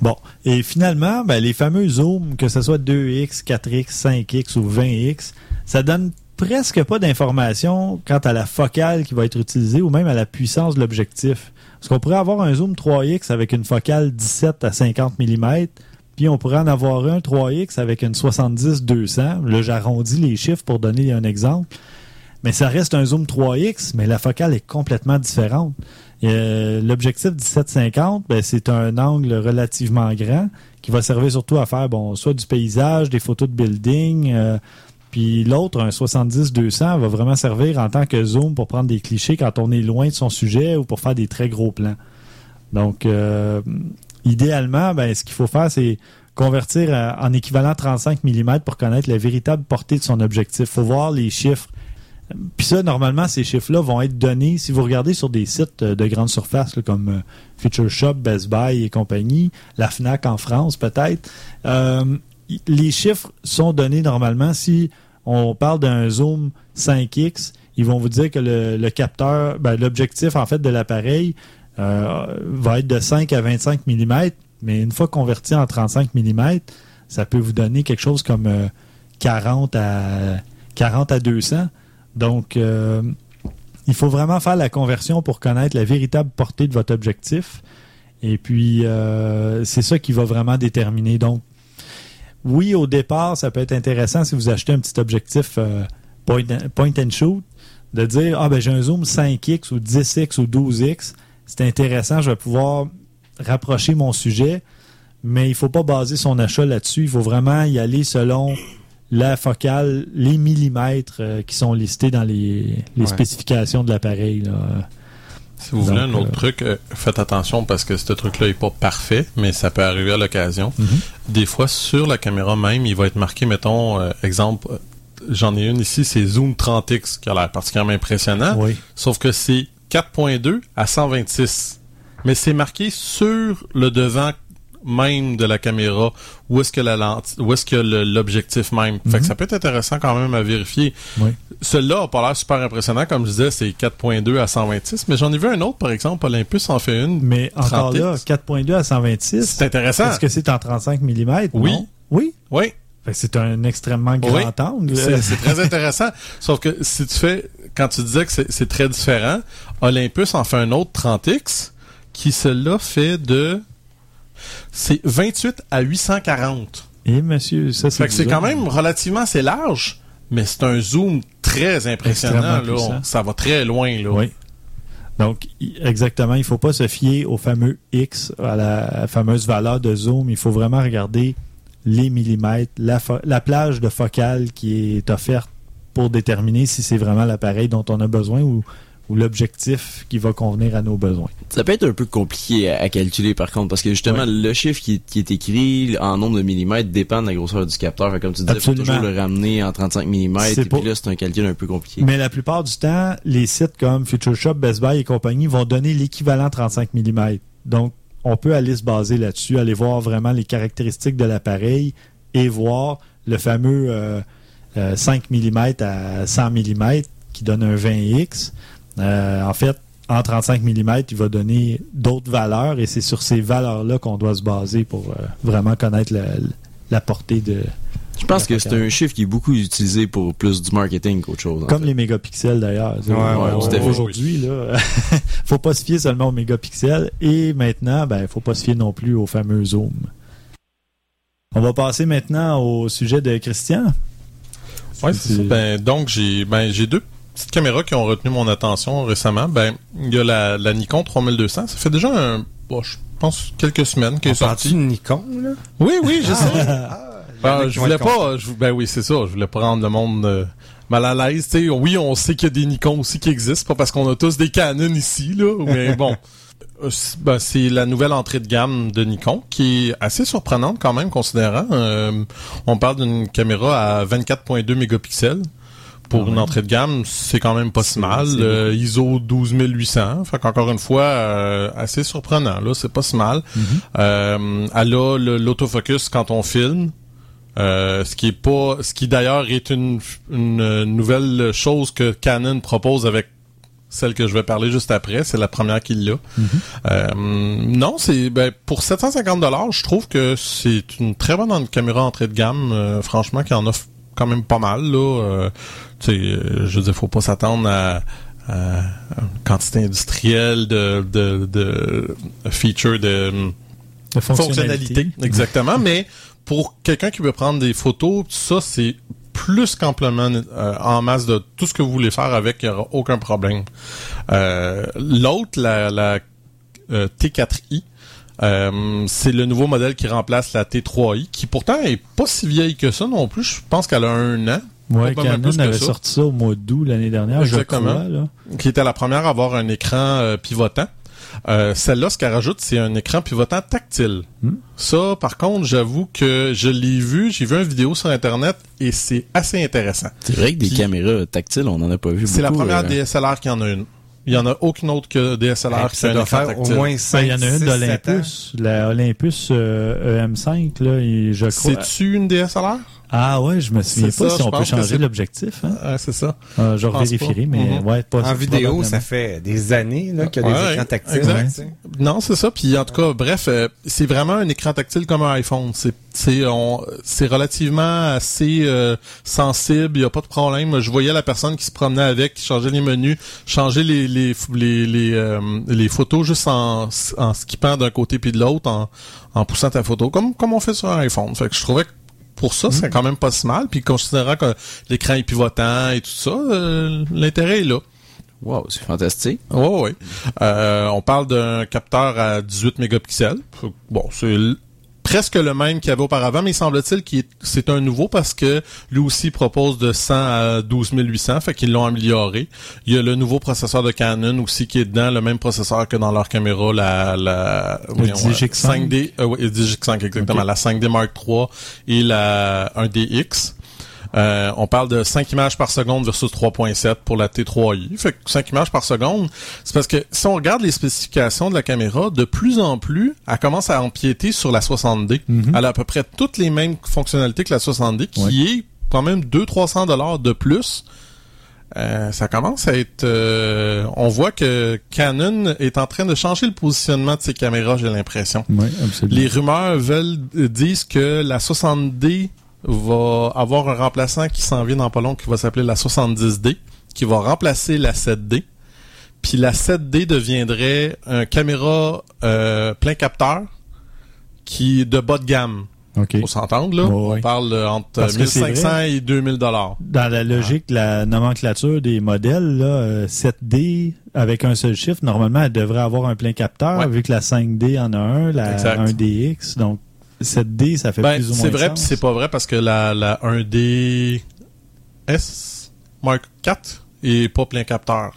Bon. Et finalement, ben, les fameux zooms, que ce soit 2X, 4X, 5X ou 20X, ça donne presque pas d'informations quant à la focale qui va être utilisée ou même à la puissance de l'objectif. Parce qu'on pourrait avoir un zoom 3X avec une focale 17 à 50 mm, puis on pourrait en avoir un 3X avec une 70-200. Là, j'arrondis les chiffres pour donner un exemple. Mais ça reste un zoom 3X, mais la focale est complètement différente. Euh, L'objectif 1750, ben, c'est un angle relativement grand qui va servir surtout à faire bon, soit du paysage, des photos de building. euh, puis l'autre, un 70-200, va vraiment servir en tant que zoom pour prendre des clichés quand on est loin de son sujet ou pour faire des très gros plans. Donc, euh, idéalement, ben, ce qu'il faut faire, c'est convertir en équivalent 35 mm pour connaître la véritable portée de son objectif. Il faut voir les chiffres. Puis ça, normalement, ces chiffres-là vont être donnés, si vous regardez sur des sites euh, de grande surface, comme euh, Future Shop, Best Buy et compagnie, la FNAC en France peut-être, euh, les chiffres sont donnés normalement si on parle d'un zoom 5X, ils vont vous dire que le, capteur, ben, l'objectif en fait de l'appareil va être de 5 à 25 mm, mais une fois converti en 35 mm, ça peut vous donner quelque chose comme euh, 40 à 40 à 200. Donc, euh, il faut vraiment faire la conversion pour connaître la véritable portée de votre objectif. Et puis, euh, c'est ça qui va vraiment déterminer. Donc, oui, au départ, ça peut être intéressant si vous achetez un petit objectif euh, point, point and shoot, de dire, ah ben j'ai un zoom 5X ou 10X ou 12X. C'est intéressant, je vais pouvoir rapprocher mon sujet, mais il faut pas baser son achat là-dessus. Il faut vraiment y aller selon la focale, les millimètres euh, qui sont listés dans les, les Ouais. spécifications de l'appareil. Si vous voulez un autre euh, truc, euh, faites attention parce que ce truc-là est pas parfait, mais ça peut arriver à l'occasion. Mhm. Des fois, sur la caméra même, il va être marqué, mettons, exemple, j'en ai une ici, c'est Zoom 30X, qui a l'air particulièrement impressionnant, Oui. sauf que c'est 4.2 à 126. Mais c'est marqué sur le devant même de la caméra où est-ce que la lentille, où est-ce que l'objectif même. Fait que Mhm. ça peut être intéressant quand même à vérifier. Oui. Celui-là a pas l'air super impressionnant, comme je disais, c'est 4.2 à 126, mais j'en ai vu un autre, par exemple, Olympus en fait une. Mais encore 30X. là, 4.2 à 126. C'est intéressant. Est-ce que c'est en 35 mm? Oui. Oui? Oui, que c'est un extrêmement grand Oui. angle. c'est très [LAUGHS] intéressant. Sauf que si tu fais, quand tu disais que c'est très différent, Olympus en fait un autre 30X qui, celui-là, fait de... C'est 28 à 840. Et monsieur, ça c'est c'est quand même relativement assez large, mais c'est un zoom très impressionnant. Là. ça va très loin. Là. Oui. Donc, exactement, il faut pas se fier au fameux X, à la fameuse valeur de zoom. Il faut vraiment regarder les millimètres, la, la plage de focale qui est offerte pour déterminer si c'est vraiment l'appareil dont on a besoin ou, ou l'objectif qui va convenir à nos besoins. Ça peut être un peu compliqué à, à calculer par contre parce que justement le chiffre qui, est- qui est écrit en nombre de millimètres dépend de la grosseur du capteur. Fait comme tu disais, il faut toujours le ramener en 35 mm et pas- puis là c'est un calcul un peu compliqué. Mais la plupart du temps, les sites comme Future Shop, Best Buy et compagnie vont donner l'équivalent 35 mm. Donc, on peut aller se baser là-dessus, aller voir vraiment les caractéristiques de l'appareil et voir le fameux euh, euh, 5 mm à 100 mm qui donne un 20x. Euh, en fait, en 35 mm, il va donner d'autres valeurs et c'est sur ces valeurs-là qu'on doit se baser pour euh, vraiment connaître la, la portée de... Je pense que c'est un chiffre qui est beaucoup utilisé pour plus du marketing qu'autre chose. en Comme fait. les mégapixels d'ailleurs. Ouais, ouais, On- tout à fait. Aujourd'hui, là, [LAUGHS] faut pas se fier seulement aux mégapixels et maintenant, ben, faut pas se fier non plus au fameux zoom. On va passer maintenant au sujet de Christian. Ouais, c'est ça. Ben, donc, j'ai ben, j'ai deux petites caméras qui ont retenu mon attention récemment. Ben, il y a la, la Nikon 3200. Ça fait déjà un, bon, je pense, quelques semaines qu'elle est sortie. Nikon, là? Oui, oui, je sais. Ben, Ben, je voulais pas, je, ben oui, c'est ça. Je voulais pas rendre le monde euh, mal à l'aise. Oui, on sait qu'il y a des Nikon aussi qui existent. Pas parce qu'on a tous des Canon ici, là. Mais [LAUGHS] bon. Euh, c'est- ben, c'est la nouvelle entrée de gamme de Nikon qui est assez surprenante quand même considérant. euh, on parle d'une caméra à 24.2 mégapixels. Pour Ah une entrée de gamme, c'est quand même pas si mal. Euh, ISO 12800. Fait qu'encore une fois, euh, assez surprenant. Là, c'est pas si mal. Euh, elle a l'autofocus quand on filme. Euh, ce qui est pas, ce qui d'ailleurs est une, une nouvelle chose que Canon propose avec celle que je vais parler juste après. C'est la première qu'il l'a. Euh, non, c'est ben, pour 750 dollars, je trouve que c'est une très bonne caméra entrée de gamme. euh, franchement, qui en offre quand même pas mal. Là, Euh, tu sais, euh, je veux dire, faut pas s'attendre à, une quantité industrielle de, de, de features de La fonctionnalité. Exactement. mais pour quelqu'un qui veut prendre des photos, ça, c'est plus qu'amplement euh, en masse de tout ce que vous voulez faire avec, il n'y aura aucun problème. Euh, L'autre, la, la euh, T4i, euh, c'est le nouveau modèle qui remplace la T3i, qui pourtant est pas si vieille que ça non plus. Je pense qu'elle a un an, mal Canon avait ça. sorti ça au mois d'août l'année dernière, Exactement. je crois. Là. qui était la première à avoir un écran euh, pivotant. Euh, Celle-là, ce qu'elle rajoute, c'est un écran pivotant tactile. Hmm. Ça, par contre, j'avoue que je l'ai vu, j'ai vu une vidéo sur Internet et c'est assez intéressant. C'est vrai que des Puis- caméras tactiles, on en a pas vu C'est la beaucoup, première euh, DSLR qui en a une. Il y en a aucune autre que DSLR qui doit faire au moins Ben, 5 il y en a une d'Olympus, la Olympus euh, EM5, là, et je crois. C'est-tu une DSLR? Ah ouais, je me souviens C'est pas ça, si on peut changer l'objectif. Hein? Ah, c'est ça. Euh, je pense vérifierai, pas. mais Mhm. ouais, pas En vidéo, ça fait des années là, qu'il y a des Ouais, écrans tactiles. exact. tu sais. Non, c'est ça. Puis en tout cas, bref, euh, c'est vraiment un écran tactile comme un iPhone. C'est c'est on- c'est relativement assez euh, sensible. Il y a pas de problème. Je voyais la personne qui se promenait avec, qui changeait les menus, changeait les les les les, euh, les photos juste en en skippant d'un côté puis de l'autre, en en poussant ta photo, comme comme on fait sur un iPhone. Fait que je trouvais que pour ça, c'est quand même pas si mal. Puis considérant que l'écran est pivotant et tout ça, euh, l'intérêt est là. Wow, c'est fantastique. Oui, oui. Euh, on parle d'un capteur à 18 mégapixels. Bon, c'est presque le même qu'il y avait auparavant, mais il semble-t-il que c'est un nouveau parce que lui aussi propose de 100 à 12 800, fait qu'ils l'ont amélioré. Il y a le nouveau processeur de Canon aussi qui est dedans, le même processeur que dans leur caméra, la, la DJX5. 5D, euh, oui, DJX5 exactement, la 5D Mark III et la 1DX. Euh, on parle de 5 images par seconde versus 3.7 pour la T3i. Fait que 5 images par seconde, c'est parce que si on regarde les spécifications de la caméra, de plus en plus, elle commence à empiéter sur la 60D. Mhm. Elle a à peu près toutes les mêmes fonctionnalités que la 60D, qui Ouais. est quand même 200-300 dollars de plus. Euh, ça commence à être... euh, on voit que Canon est en train de changer le positionnement de ses caméras, j'ai l'impression. Oui, absolument. Les rumeurs veulent disent que la 60D va avoir un remplaçant qui s'en vient dans pas long qui va s'appeler la 70D, qui va remplacer la 7D. Puis la 7D deviendrait un caméra euh, plein capteur qui de bas de gamme. OK. Faut s'entendre là. On parle euh, entre Parce que c'est 1500 vrai. et 2000 dollars. Dans la logique, la nomenclature des modèles, là, euh, 7D avec un seul chiffre, normalement, elle devrait avoir un plein capteur, Ouais. vu que la 5D en a un, la Exact. 1DX. Donc, 7D, ça fait Ben, plus ou moins c'est vrai puis c'est pas vrai parce que la, la 1D S Mark 4 est pas plein capteur.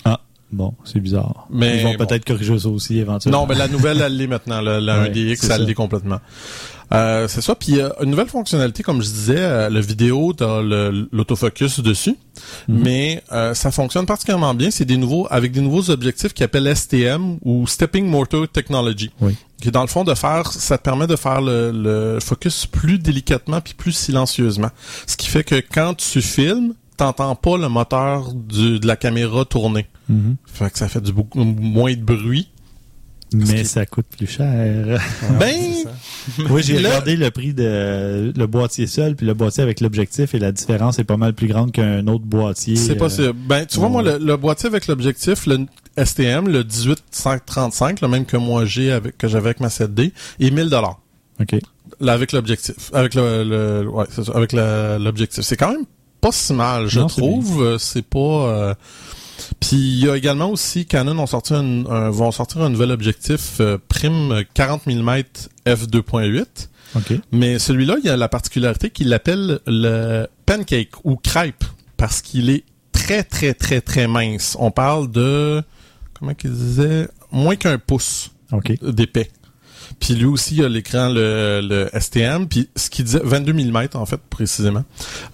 Bon, c'est bizarre. Mais Ils vont bon. peut-être corriger ça aussi éventuellement. Non, ben la nouvelle, elle l'est maintenant. La, la [LAUGHS] Ouais, 1DX, c'est elle l'est complètement. Euh, c'est ça. Puis euh, une nouvelle fonctionnalité, comme je disais, euh, le vidéo, le- l'autofocus dessus, Mhm. mais euh, ça fonctionne particulièrement bien. C'est des nouveaux, avec des nouveaux objectifs qui appellent STM ou Stepping Motor Technology. Oui. Qui dans le fond de faire, ça te permet de faire le, le focus plus délicatement puis plus silencieusement. Ce qui fait que quand tu filmes, t'entends pas le moteur du- de la caméra tourner. Mhm. Fait que ça fait du beaucoup moins de bruit. Mais ça coûte plus cher. [LAUGHS] ben, oui, j'ai regardé le prix de le boîtier seul puis le boîtier avec l'objectif et la différence est pas mal plus grande qu'un autre boîtier. C'est euh, possible. Ben, tu vois, moi, le, le boîtier avec l'objectif, le STM, le 1835, le même que moi j'ai avec, que j'avais avec ma 7D, est 1000 dollars. OK. Là, avec l'objectif. Avec le, le- ouais, c'est ça, avec l'objectif. C'est quand même pas si mal, je Non, trouve. Euh, C'est pas, euh, Puis il y a également aussi Canon ont sorti un, un- vont sortir un nouvel objectif euh, prime 40 mm f2.8. OK. Mais celui-là, il y a la particularité qu'il l'appelle le pancake ou crêpe parce qu'il est très très très très mince. On parle de comment qu'il disait moins qu'un pouce OK. d'épais. Puis lui aussi, il a l'écran, le, le STM. Puis ce qu'il disait, 22 mm en fait, précisément.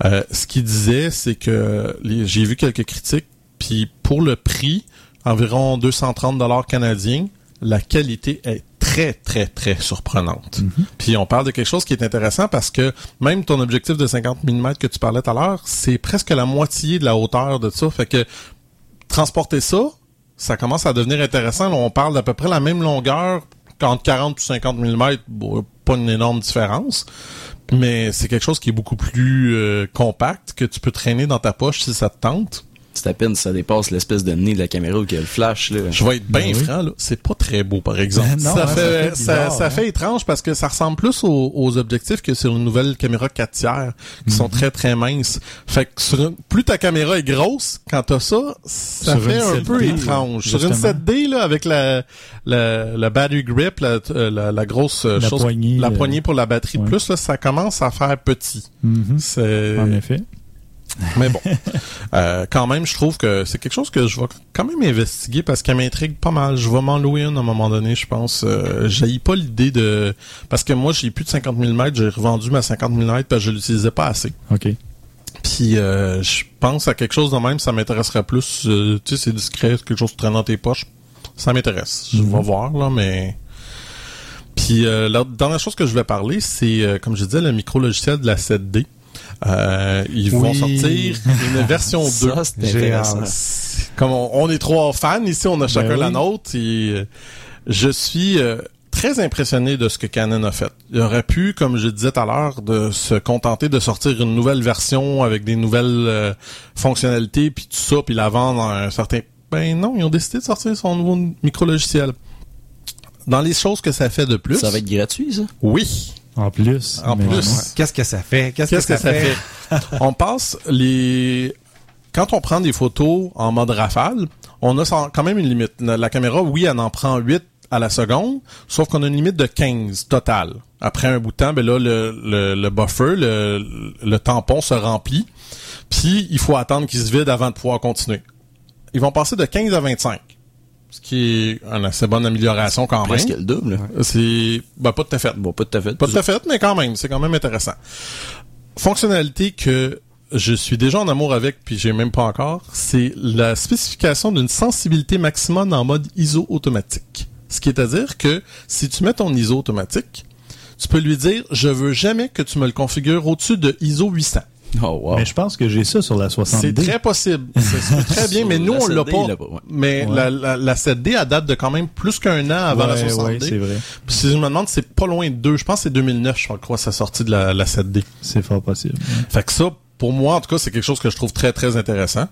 Euh, ce qu'il disait, c'est que j'ai vu quelques critiques. Puis pour le prix, environ 230 dollars canadiens, la qualité est très, très, très surprenante. Puis on parle de quelque chose qui est intéressant parce que même ton objectif de 50 mm que tu parlais tout à l'heure, c'est presque la moitié de la hauteur de ça. Fait que transporter ça, ça commence à devenir intéressant. Là, on parle d'à peu près la même longueur qu'entre 40 et 50 mm. Bon, pas une énorme différence. Mais c'est quelque chose qui est beaucoup plus euh, compact, que tu peux traîner dans ta poche si ça te tente. C'est à peine si ça dépasse l'espèce de nez de la caméra ou qu'il y a le flash, là. Je vais être bien Ben oui. franc, là. C'est pas très beau, par exemple. [LAUGHS] Non, ça, hein, ça fait, fait ça, bizarre, ça hein. fait étrange parce que ça ressemble plus aux, aux objectifs que sur une nouvelle caméra 4 tiers, qui Mhm. sont très, très minces. Fait que sur une- plus ta caméra est grosse, quand t'as ça, ça Sur fait un 7D, peu étrange. Sur une justement. 7D, là, avec la, la, la battery grip, la, euh, la, la grosse euh, La chose, poignée, la euh, poignée pour la batterie de ouais. plus, là, ça commence à faire petit. Mhm. C'est... En effet. Mais bon, euh, quand même, je trouve que c'est quelque chose que je vais quand même investiguer parce qu'elle m'intrigue pas mal. Je vais m'en louer une à un moment donné, je pense. Euh, j'ai pas l'idée de... Parce que moi, j'ai plus de 50 mm, j'ai revendu ma 50 mm parce que je l'utilisais pas assez. OK. Puis euh, je pense à quelque chose de même, ça m'intéresserait plus. Euh, tu sais, c'est discret, quelque chose qui traîne dans tes poches. Ça m'intéresse. Je vais voir, là, mais... Puis euh, la dernière chose que je vais parler, c'est, comme je disais, le micro-logiciel de la 7D. Euh, ils vont sortir une version 2. [LAUGHS] Ça, c'est intéressant. Comme on, on est trois fans ici, on a chacun oui. la nôtre. Et, euh, je suis euh, très impressionné de ce que Canon a fait. Il aurait pu, comme je disais tout à l'heure, de se contenter de sortir une nouvelle version avec des nouvelles euh, fonctionnalités, puis tout ça, puis la vendre à un certain... Ben non, ils ont décidé de sortir son nouveau micro-logiciel. Dans les choses que ça fait de plus... Ça va être gratuit, ça? Oui, En plus. En mais- plus. Ouais. Qu'est-ce que ça fait? Qu'est-ce Qu'est-ce que ça fait? [LAUGHS] on passe les... Quand on prend des photos en mode rafale, on a quand même une limite. La la caméra, oui, elle en prend 8 à la seconde, sauf qu'on a une limite de 15 total. Après un bout de temps, ben là, le, le, le buffer, le, le tampon se remplit, puis il faut attendre qu'il se vide avant de pouvoir continuer. Ils vont passer de 15 à 25, ce qui est une assez bonne amélioration quand Presque même. le double. C'est ben, pas tout à fait. Bon, pas tout à fait. Pas tout à fait, mais quand même, c'est quand même intéressant. Fonctionnalité que je suis déjà en amour avec, puis j'ai même pas encore, c'est la spécification d'une sensibilité maximum en mode ISO automatique. Ce qui est à dire que si tu mets ton ISO automatique, tu peux lui dire je veux jamais que tu me le configures au-dessus de ISO 800. Oh, wow. Mais je pense que j'ai ça sur la 60D. C'est très possible. [LAUGHS] C'est très bien, mais nous la on l'a 7D, pas. ouais. Mais Ouais. la, la, la 7D elle date de quand même plus qu'un an avant la Ouais, 60D. ouais, c'est vrai. Puis si je me demande, c'est pas loin de deux. Je pense que c'est 2009, je crois, sa sortie de la, la 7D. C'est fort possible. Fait que ça, pour moi, en tout cas, c'est quelque chose que je trouve très, très intéressant.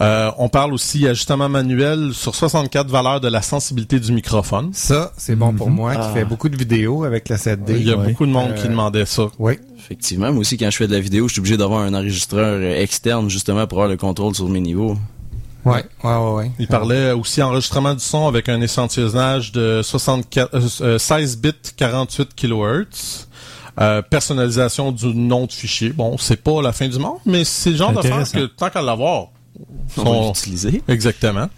Euh, on parle aussi ajustement manuel sur 64 valeurs de la sensibilité du microphone. Ça, c'est bon pour Mhm. moi qui Ah. fait beaucoup de vidéos avec la 7D. Il y a ouais. beaucoup de monde qui Euh, demandait ça. Oui. Effectivement, moi aussi, quand je fais de la vidéo, je suis obligé d'avoir un enregistreur euh, externe, justement, pour avoir le contrôle sur mes niveaux. Ouais, ouais, ouais, ouais. Il parlait aussi enregistrement du son avec un échantillonnage de 64, euh, euh, 16 bits 48 kHz. Euh, personnalisation du nom de fichier. Bon, c'est pas la fin du monde, mais c'est le genre d'affaire Intéressant. que tant qu'à l'avoir. On sont- va l'utiliser. Exactement.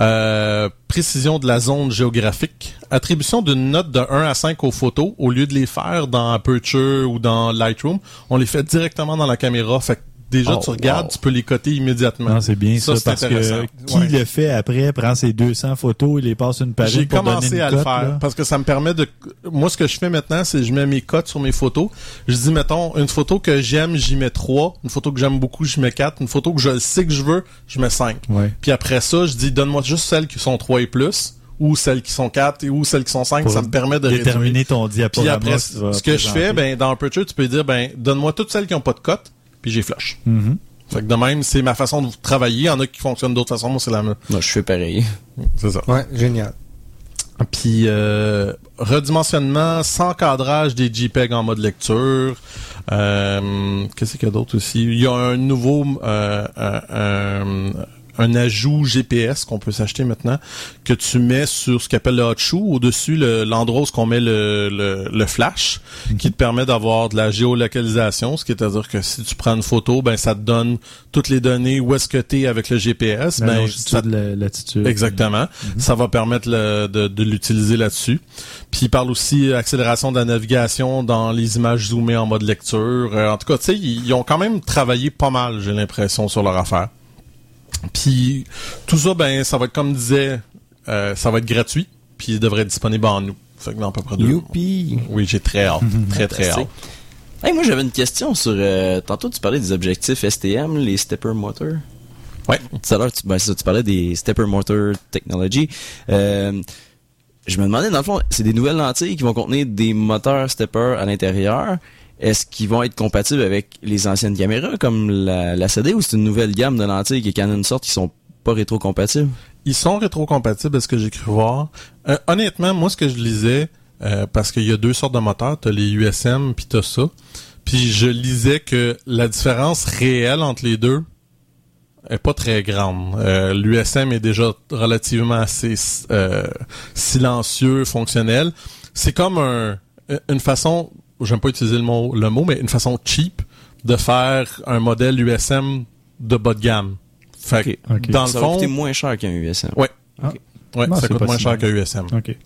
Euh, précision de la zone géographique. Attribution d'une note de 1 à 5 aux photos. Au lieu de les faire dans Aperture ou dans Lightroom, on les fait directement dans la caméra. Fait que déjà, Oh, tu regardes, wow. tu peux les coter immédiatement. Non, c'est bien ça, c'est parce que intéressant. qui Ouais. le fait après prend ses 200 photos, il les passe une page J'ai pour donner commencé une à le faire là. parce que ça me permet de. Moi, ce que je fais maintenant, c'est je mets mes cotes sur mes photos. Je dis, mettons, une photo que j'aime, j'y mets 3. Une photo que j'aime beaucoup, j'y mets 4. Une photo que je sais que je veux, je mets 5. Ouais. Puis après ça, je dis, donne-moi juste celles qui sont 3 et plus, ou celles qui sont 4 et ou celles qui sont 5. Pour Ça me permet de réduire. déterminer ton Puis diaporama. après, que tu vas ce que je fais, ben, dans Aperture, tu peux dire, ben, donne-moi toutes celles qui ont pas de cote, puis j'ai flush. Mhm. Fait que de même, c'est ma façon de travailler. Il y en a qui fonctionnent d'autres façons. Moi, c'est la même. Moi, je fais pareil. [LAUGHS] C'est ça. Ouais, génial. Puis euh, redimensionnement sans cadrage des JPEG en mode lecture. Euh, Qu'est-ce qu'il y a d'autre aussi? Il y a un nouveau euh, un, un- un ajout GPS qu'on peut s'acheter maintenant que tu mets sur ce qu'appelle le hot shoe au-dessus le- l'endroit où qu'on met le, le, le flash qui te permet d'avoir de la géolocalisation, ce qui est à dire que si tu prends une photo, ben ça te donne toutes les données où est-ce que tu es avec le GPS, La ben longitude, ça la latitude. Exactement. Ça va permettre le- de, de l'utiliser là-dessus. Puis il parle aussi accélération de la navigation dans les images zoomées en mode lecture. Euh, en tout cas, tu sais, ils, ils ont quand même travaillé pas mal, j'ai l'impression, sur leur affaire. Puis tout ça, ben, ça va être comme disait, euh, ça va être gratuit. Puis il devrait être disponible en nous. Fait que dans à peu près deux mois. Youpi! Oui, j'ai très hâte. [LAUGHS] très, très hâte. Hey, moi, j'avais une question sur. euh, tantôt, tu parlais des objectifs STM, les Stepper Motor. Ouais. Tout à l'heure, tu, ben, ça, tu parlais des Stepper Motor Technology. Euh, je me demandais, dans le fond, c'est des nouvelles lentilles qui vont contenir des moteurs Stepper à l'intérieur. Est-ce qu'ils vont être compatibles avec les anciennes caméras comme la, la CD ou c'est une nouvelle gamme de lentilles que Canon sort qui sont pas rétro-compatibles? Ils sont rétrocompatibles, à ce que j'ai cru voir. Euh, honnêtement, moi, ce que je lisais, euh, parce qu'il y a deux sortes de moteurs, t'as les USM puis t'as ça. Puis je lisais que la différence réelle entre les deux est pas très grande. Euh, L'USM est déjà relativement assez silencieux, fonctionnel. C'est comme un, une façon, j'aime pas utiliser le mot, le mot, mais une façon cheap de faire un modèle USM de bas de gamme. Fait que, Ok. Ok. dans le ça va fond, coûter moins cher qu'un USM. Ouais. Ah. Ouais, Ah, ça coûte moins si cher qu'un USM. OK.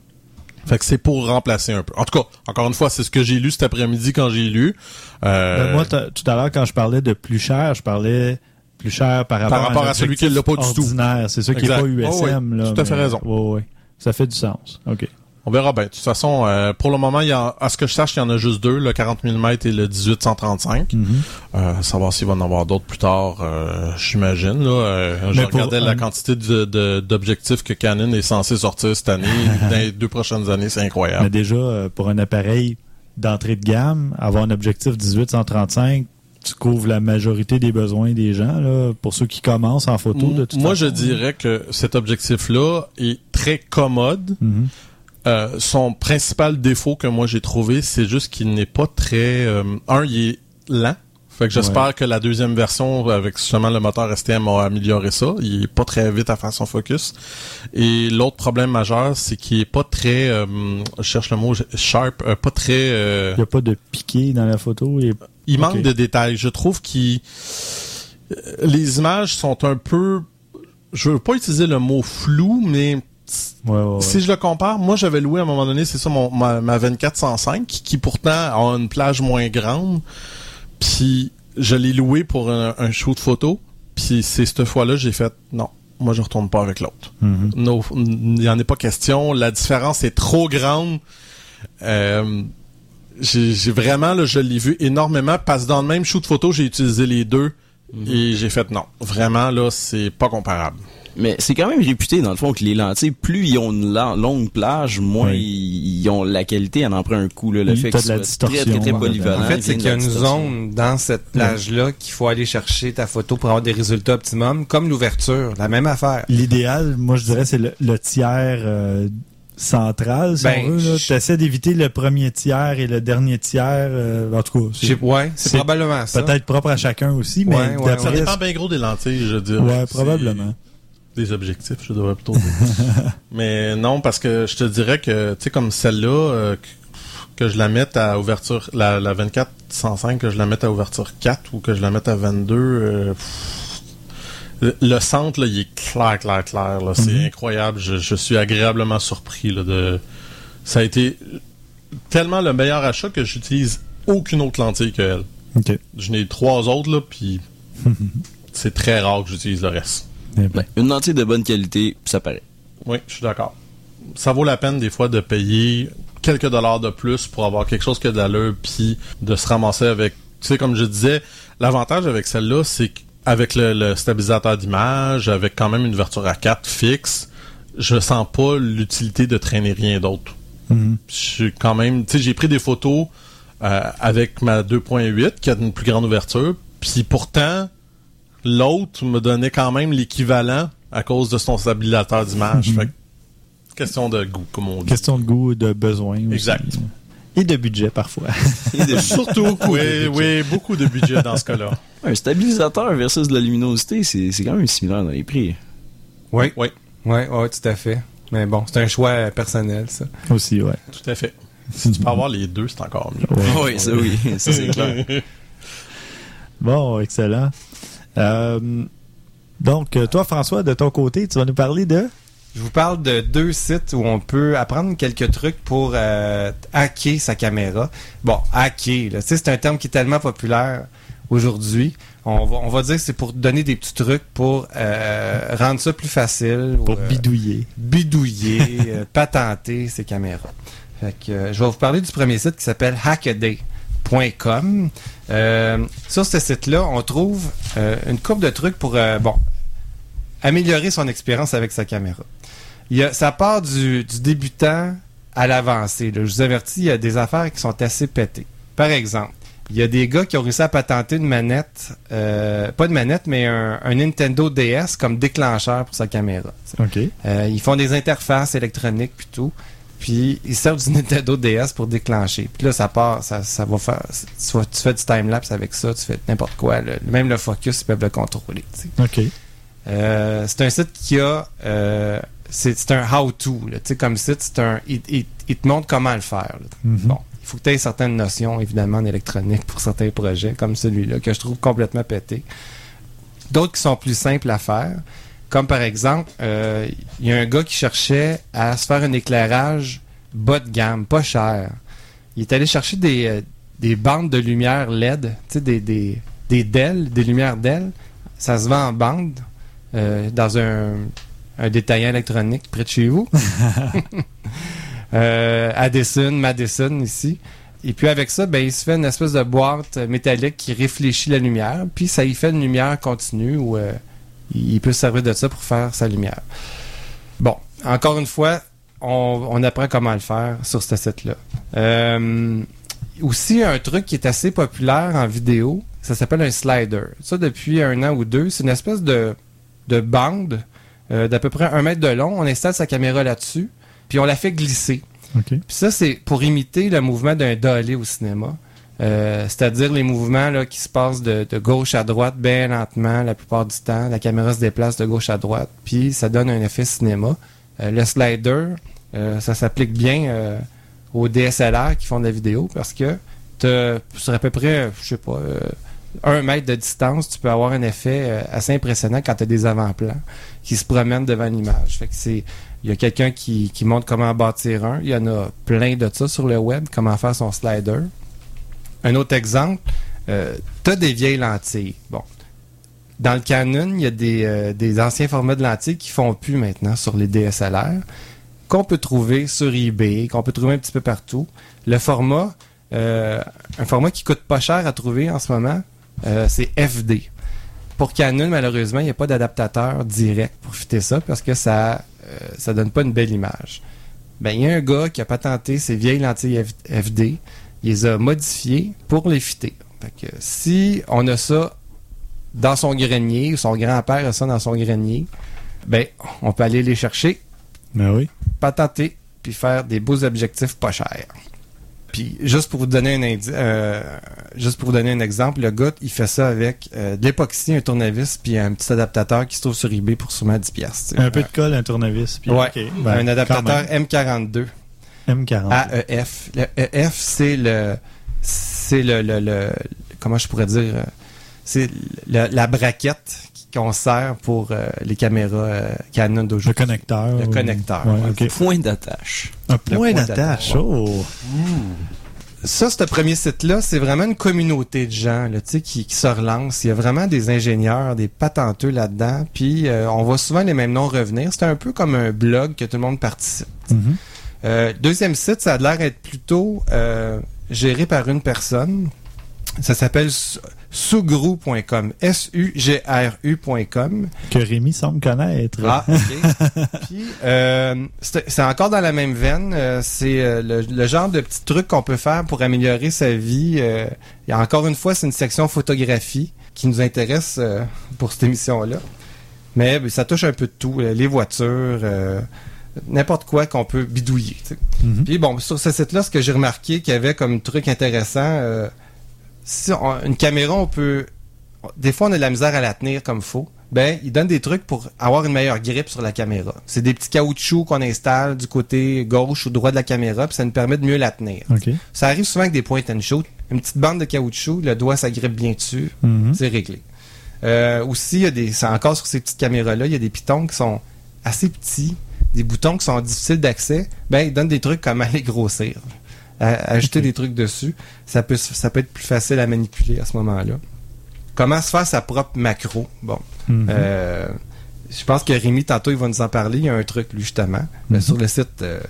Fait que c'est pour remplacer un peu. En tout cas, encore une fois, c'est ce que j'ai lu cet après-midi quand j'ai lu. Euh, Ben, moi, tout à l'heure, quand je parlais de plus cher, je parlais plus cher par rapport, à celui qui l'a pas du tout. ordinaire. C'est ça qui est Exact. pas USM. Oh, oui. là, Tout à fait mais- raison. Ouais, ouais. Ça fait du sens. OK. On verra bien. De toute façon, euh, pour le moment, il y a, à ce que je sache, il y en a juste deux, le 40 mm et le 1835. Mhm. Euh, savoir s'il va en avoir d'autres plus tard, euh, j'imagine. Là, je Mais pour regardais la quantité de- de- d'objectifs que Canon est censé sortir cette année. [LAUGHS] dans les deux prochaines années, c'est Mais incroyable. déjà, euh, pour un appareil d'entrée de gamme, avoir un objectif 18-135, tu couvres la majorité des besoins des gens, là, pour ceux qui commencent en photo. De toute Moi, façon. je dirais que cet objectif-là est très commode. Mhm. Euh, son principal défaut que moi j'ai trouvé, c'est juste qu'il n'est pas très... euh, un, il est lent. Fait que j'espère que la deuxième version, avec justement le moteur STM, a amélioré ça. Il est pas très vite à faire son focus. Et l'autre problème majeur, c'est qu'il est pas très... euh, je cherche le mot, sharp, euh, pas très... euh, Il n'y a pas de piqué dans la photo. Il est- il manque de détails. Je trouve qu'il les images sont un peu je veux pas utiliser le mot flou, mais Ouais, ouais, ouais. si je le compare, moi j'avais loué à un moment donné, c'est ça mon ma, ma 2405 qui pourtant a une plage moins grande. Puis je l'ai loué pour un, un shoot photo, puis c'est cette fois-là j'ai fait non, moi je retourne pas avec l'autre. Mhm. No, il n'y en est pas question. La différence est trop grande. Euh, j'ai vraiment, là, je l'ai vu énormément parce que dans le même shoot photo, j'ai utilisé les deux et j'ai fait non. Vraiment, là, c'est pas comparable. Mais c'est quand même réputé, dans le fond, que les lentilles, plus ils ont une longue plage, moins Oui. ils, ils ont la qualité, en en prend un coup. Là, le Oui, fait t'as que de la ce soit très, très, distorsion, très en polyvalent. En fait, c'est qu'il y a une distorsion. zone dans cette plage-là qu'il faut aller chercher ta photo pour avoir des résultats optimum, comme l'ouverture, la même affaire. L'idéal, moi, je dirais, c'est le, le tiers euh, central, si Ben, on veut. je- Tu essaies d'éviter le premier tiers et le dernier tiers. euh, en tout cas, c'est Ouais, probablement ça. peut-être propre à chacun aussi, mais Ouais, ouais, d'après- Ça dépend bien gros des lentilles, je veux dire. Ouais, probablement. Des objectifs, je devrais plutôt dire. [LAUGHS] Mais non, parce que je te dirais que, tu sais, comme celle-là, euh, que, je la mette à ouverture, la, la 24 105, que je la mette à ouverture 4 ou que je la mette à 22, euh, pff, le, le centre, là, il est clair, clair, clair. là. C'est Mhm. incroyable. Je, je suis agréablement surpris là, de. Ça a été tellement le meilleur achat que j'utilise aucune autre lentille que elle. OK. Je n'ai trois autres, là, puis [LAUGHS] c'est très rare que j'utilise le reste. Ben, Une lentille de bonne qualité, ça paraît. Oui, je suis d'accord. Ça vaut la peine des fois de payer quelques dollars de plus pour avoir quelque chose qui a de l'allure, puis de se ramasser avec... Tu sais, comme je disais, l'avantage avec celle-là, c'est qu'avec le, le stabilisateur d'image, avec quand même une ouverture à 4 fixe, je sens pas l'utilité de traîner rien d'autre. mhm. Je suis quand même... Tu sais, j'ai pris des photos euh, avec ma 2.8, qui a une plus grande ouverture, puis pourtant, l'autre me donnait quand même l'équivalent à cause de son stabilisateur d'image. Mhm. Question de goût, comme on dit. Question de goût et de besoin aussi. Exact. Et de budget parfois. Et de- [LAUGHS] Surtout, oui, oui, beaucoup de budget dans ce cas-là. [LAUGHS] un stabilisateur versus de la luminosité, c'est c'est quand même similaire dans les prix. Oui. Oui. Oui, oui, tout à fait. Mais bon, c'est un choix personnel, ça. Aussi, ouais. Tout à fait. Si tu peux avoir les deux, c'est encore mieux. Ouais. Oui, ça oui, ça c'est [LAUGHS] clair. Bon, excellent. Euh, donc, euh, toi, François, de ton côté, tu vas nous parler de... Je vous parle de deux sites où on peut apprendre quelques trucs pour euh, hacker sa caméra. Bon, hacker, là, c'est un terme qui est tellement populaire aujourd'hui. On va, on va dire que c'est pour donner des petits trucs pour euh, rendre ça plus facile. ou, Pour euh, bidouiller. bidouiller, [LAUGHS] patenter ses caméras. Fait que, je vais vous parler du premier site qui s'appelle Euh, sur ce site-là, on trouve euh, une coupe de trucs pour euh, bon améliorer son expérience avec sa caméra. Il ça part du, débutant à l'avancé. Je vous avertis, il y a des affaires qui sont assez pétées. Par exemple, il y a des gars qui ont réussi à patenter une manette, euh, pas de manette, mais un, Nintendo DS comme déclencheur pour sa caméra. OK. Euh, ils font des interfaces électroniques puis tout. Puis ils servent du Nintendo DS pour déclencher. Puis là, ça part, ça, ça va faire. Tu, fais du time-lapse avec ça, tu fais n'importe quoi. là. Même le focus, ils peuvent le contrôler. OK. Euh, c'est un site qui a. euh, c'est un how-to. comme site, c'est un. Il, il- il te montre comment le faire. Mhm. Bon, il faut que tu aies certaines notions, évidemment, en électronique pour certains projets, comme celui-là, que je trouve complètement pété. D'autres qui sont plus simples à faire, comme par exemple, euh, il y a un gars qui cherchait à se faire un éclairage bas de gamme, pas cher. Il est allé chercher des, euh, des bandes de lumière LED, tu sais, des, des, des DEL, des lumières DEL. Ça se vend en bande euh, dans un, un détaillant électronique près de chez vous. [LAUGHS] [LAUGHS] euh, Addison, Madison ici. Et puis avec ça, ben, il se fait une espèce de boîte métallique qui réfléchit la lumière, puis ça y fait une lumière continue où euh, il peut se servir de ça pour faire sa lumière. Bon, encore une fois, on, on apprend comment le faire sur ce site-là. Euh, aussi, un truc qui est assez populaire en vidéo, ça s'appelle un slider. Ça, depuis un an ou deux, c'est une espèce de, de bande euh, d'à peu près un mètre de long. On installe sa caméra là-dessus, puis on la fait glisser. Puis ça, c'est pour imiter le mouvement d'un dolly au cinéma. Euh, C'est-à-dire les mouvements là, qui se passent de, gauche à droite bien lentement la plupart du temps. La caméra se déplace de gauche à droite, puis ça donne un effet cinéma. Euh, le slider, euh, ça s'applique bien aux DSLR qui font de la vidéo parce que sur à peu près, je sais pas, un mètre de distance, tu peux avoir un effet assez impressionnant quand tu as des avant-plans qui se promènent devant l'image. Fait que c'est il y a quelqu'un qui, qui montre comment bâtir un. Il y en a plein de ça sur le web, comment faire son slider. Un autre exemple, euh, tu as des vieilles lentilles. Bon. Dans le Canon, il y a des, euh, anciens formats de lentilles qui font plus maintenant sur les DSLR, qu'on peut trouver sur eBay, qu'on peut trouver un petit peu partout. Le format, euh, un format qui coûte pas cher à trouver en ce moment, c'est FD. Pour Canon, malheureusement, il n'y a pas d'adaptateur direct pour fitter ça parce que ça ça donne pas une belle image. Ben, il y a un gars qui a patenté ces vieilles lentilles FD, il les a modifiées pour les fitter. Fait que si on a ça dans son grenier, ou son grand-père a ça dans son grenier, ben, on peut aller les chercher, Ben oui. patenter, puis faire des beaux objectifs pas chers. Puis juste pour vous donner un indi- euh, juste pour vous donner un exemple, le gars, il fait ça avec euh, de l'époxy, un tournevis, puis un petit adaptateur qui se trouve sur eBay pour sûrement 10 pièces. Un peu de colle, un tournevis. Puis, Ouais. Ben, un adaptateur quand M42 même. M40. AEF. Le EF, c'est le c'est le, le, le- comment je pourrais dire euh, c'est le- la braquette qu'on sert pour euh, les caméras euh, Canon le d'aujourd'hui. connecteur. Le ou- connecteur, Ouais, ouais. OK. Point d'attache. Un Le point point d'attache. Oh. Ça, ce premier site-là, c'est vraiment une communauté de gens là, tu sais, qui, qui se relancent. Il y a vraiment des ingénieurs, des patenteux là-dedans. Puis euh, on voit souvent les mêmes noms revenir. C'est un peu comme un blog que tout le monde participe. Mhm. Euh, deuxième site, ça a l'air d'être plutôt euh, géré par une personne. Ça s'appelle su- sugru.com. S-U-G-R-U.com. Que Rémi semble connaître. Ah, ok. [LAUGHS] Puis, euh, c'est encore dans la même veine. c'est le, le genre de petits trucs qu'on peut faire pour améliorer sa vie. et encore une fois, c'est une section photographie qui nous intéresse pour cette émission-là. Mais ben, ça touche un peu de tout. les voitures, n'importe quoi qu'on peut bidouiller. Mhm. Puis bon, sur ce site-là, ce que j'ai remarqué qu'il y avait comme truc intéressant, euh, si on- une caméra, on peut... Des fois, on a de la misère à la tenir comme faut. Ben, ils donnent des trucs pour avoir une meilleure grippe sur la caméra. C'est des petits caoutchoucs qu'on installe du côté gauche ou droit de la caméra, puis ça nous permet de mieux la tenir. Ça arrive souvent avec des point and shoot. Une petite bande de caoutchouc, le doigt s'agrippe bien dessus, Mhm. c'est réglé. Euh, aussi, il y a des, encore sur ces petites caméras-là, il y a des pitons qui sont assez petits, des boutons qui sont difficiles d'accès. Ben, ils donnent des trucs comme à les grossir, à- ajouter des trucs dessus. Ça peut, se- ça peut être plus facile à manipuler à ce moment-là. Comment se faire sa propre macro? Bon, Mhm. euh, je pense que Rémi, tantôt, il va nous en parler. Il y a un truc, lui, justement. Mais Mhm. sur le site euh,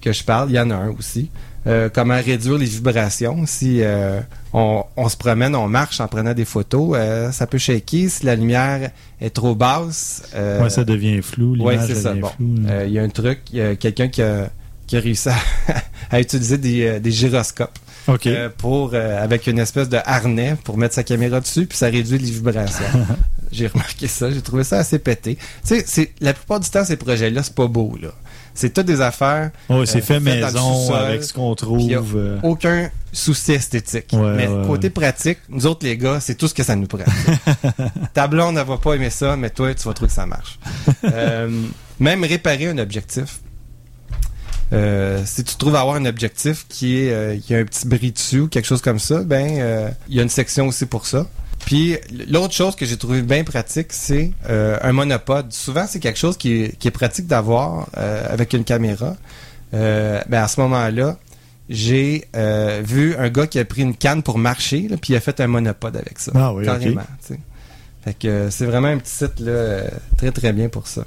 que je parle, il y en a un aussi. Euh, comment réduire les vibrations? Si euh, on, on se promène, on marche en prenant des photos, euh, ça peut shaker. Si la lumière est trop basse, ouais, ça devient flou. l'image c'est ça. Bon. là. Il y a un truc, il y a quelqu'un qui a, qui a réussi à, [LAUGHS] à utiliser des, des gyroscopes euh, pour euh, avec une espèce de harnais pour mettre sa caméra dessus, puis ça réduit les vibrations. [LAUGHS] j'ai remarqué ça, j'ai trouvé ça assez pété. Tu sais, c'est la plupart du temps ces projets-là, c'est pas beau là. C'est toutes des affaires, Ouais, c'est euh, fait maison avec ce qu'on trouve. euh, aucun souci esthétique. Ouais, mais ouais, côté pratique, nous autres les gars, c'est tout ce que ça nous prend. [LAUGHS] Ta blonde ne va pas aimer ça, mais toi, tu vas trouver que ça marche. [LAUGHS] Euh, même réparer un objectif. Euh, si tu trouves avoir un objectif qui est euh, qui a un petit bris dessus ou quelque chose comme ça, ben il y a une section aussi pour ça. Puis l'autre chose que j'ai trouvé bien pratique, c'est euh, un monopode. Souvent, c'est quelque chose qui est, qui est pratique d'avoir euh, avec une caméra. Euh, ben à ce moment-là, j'ai euh, vu un gars qui a pris une canne pour marcher, là, puis il a fait un monopode avec ça. Ah oui, carrément. Fait que euh, c'est vraiment un petit site là, euh, très très bien pour ça.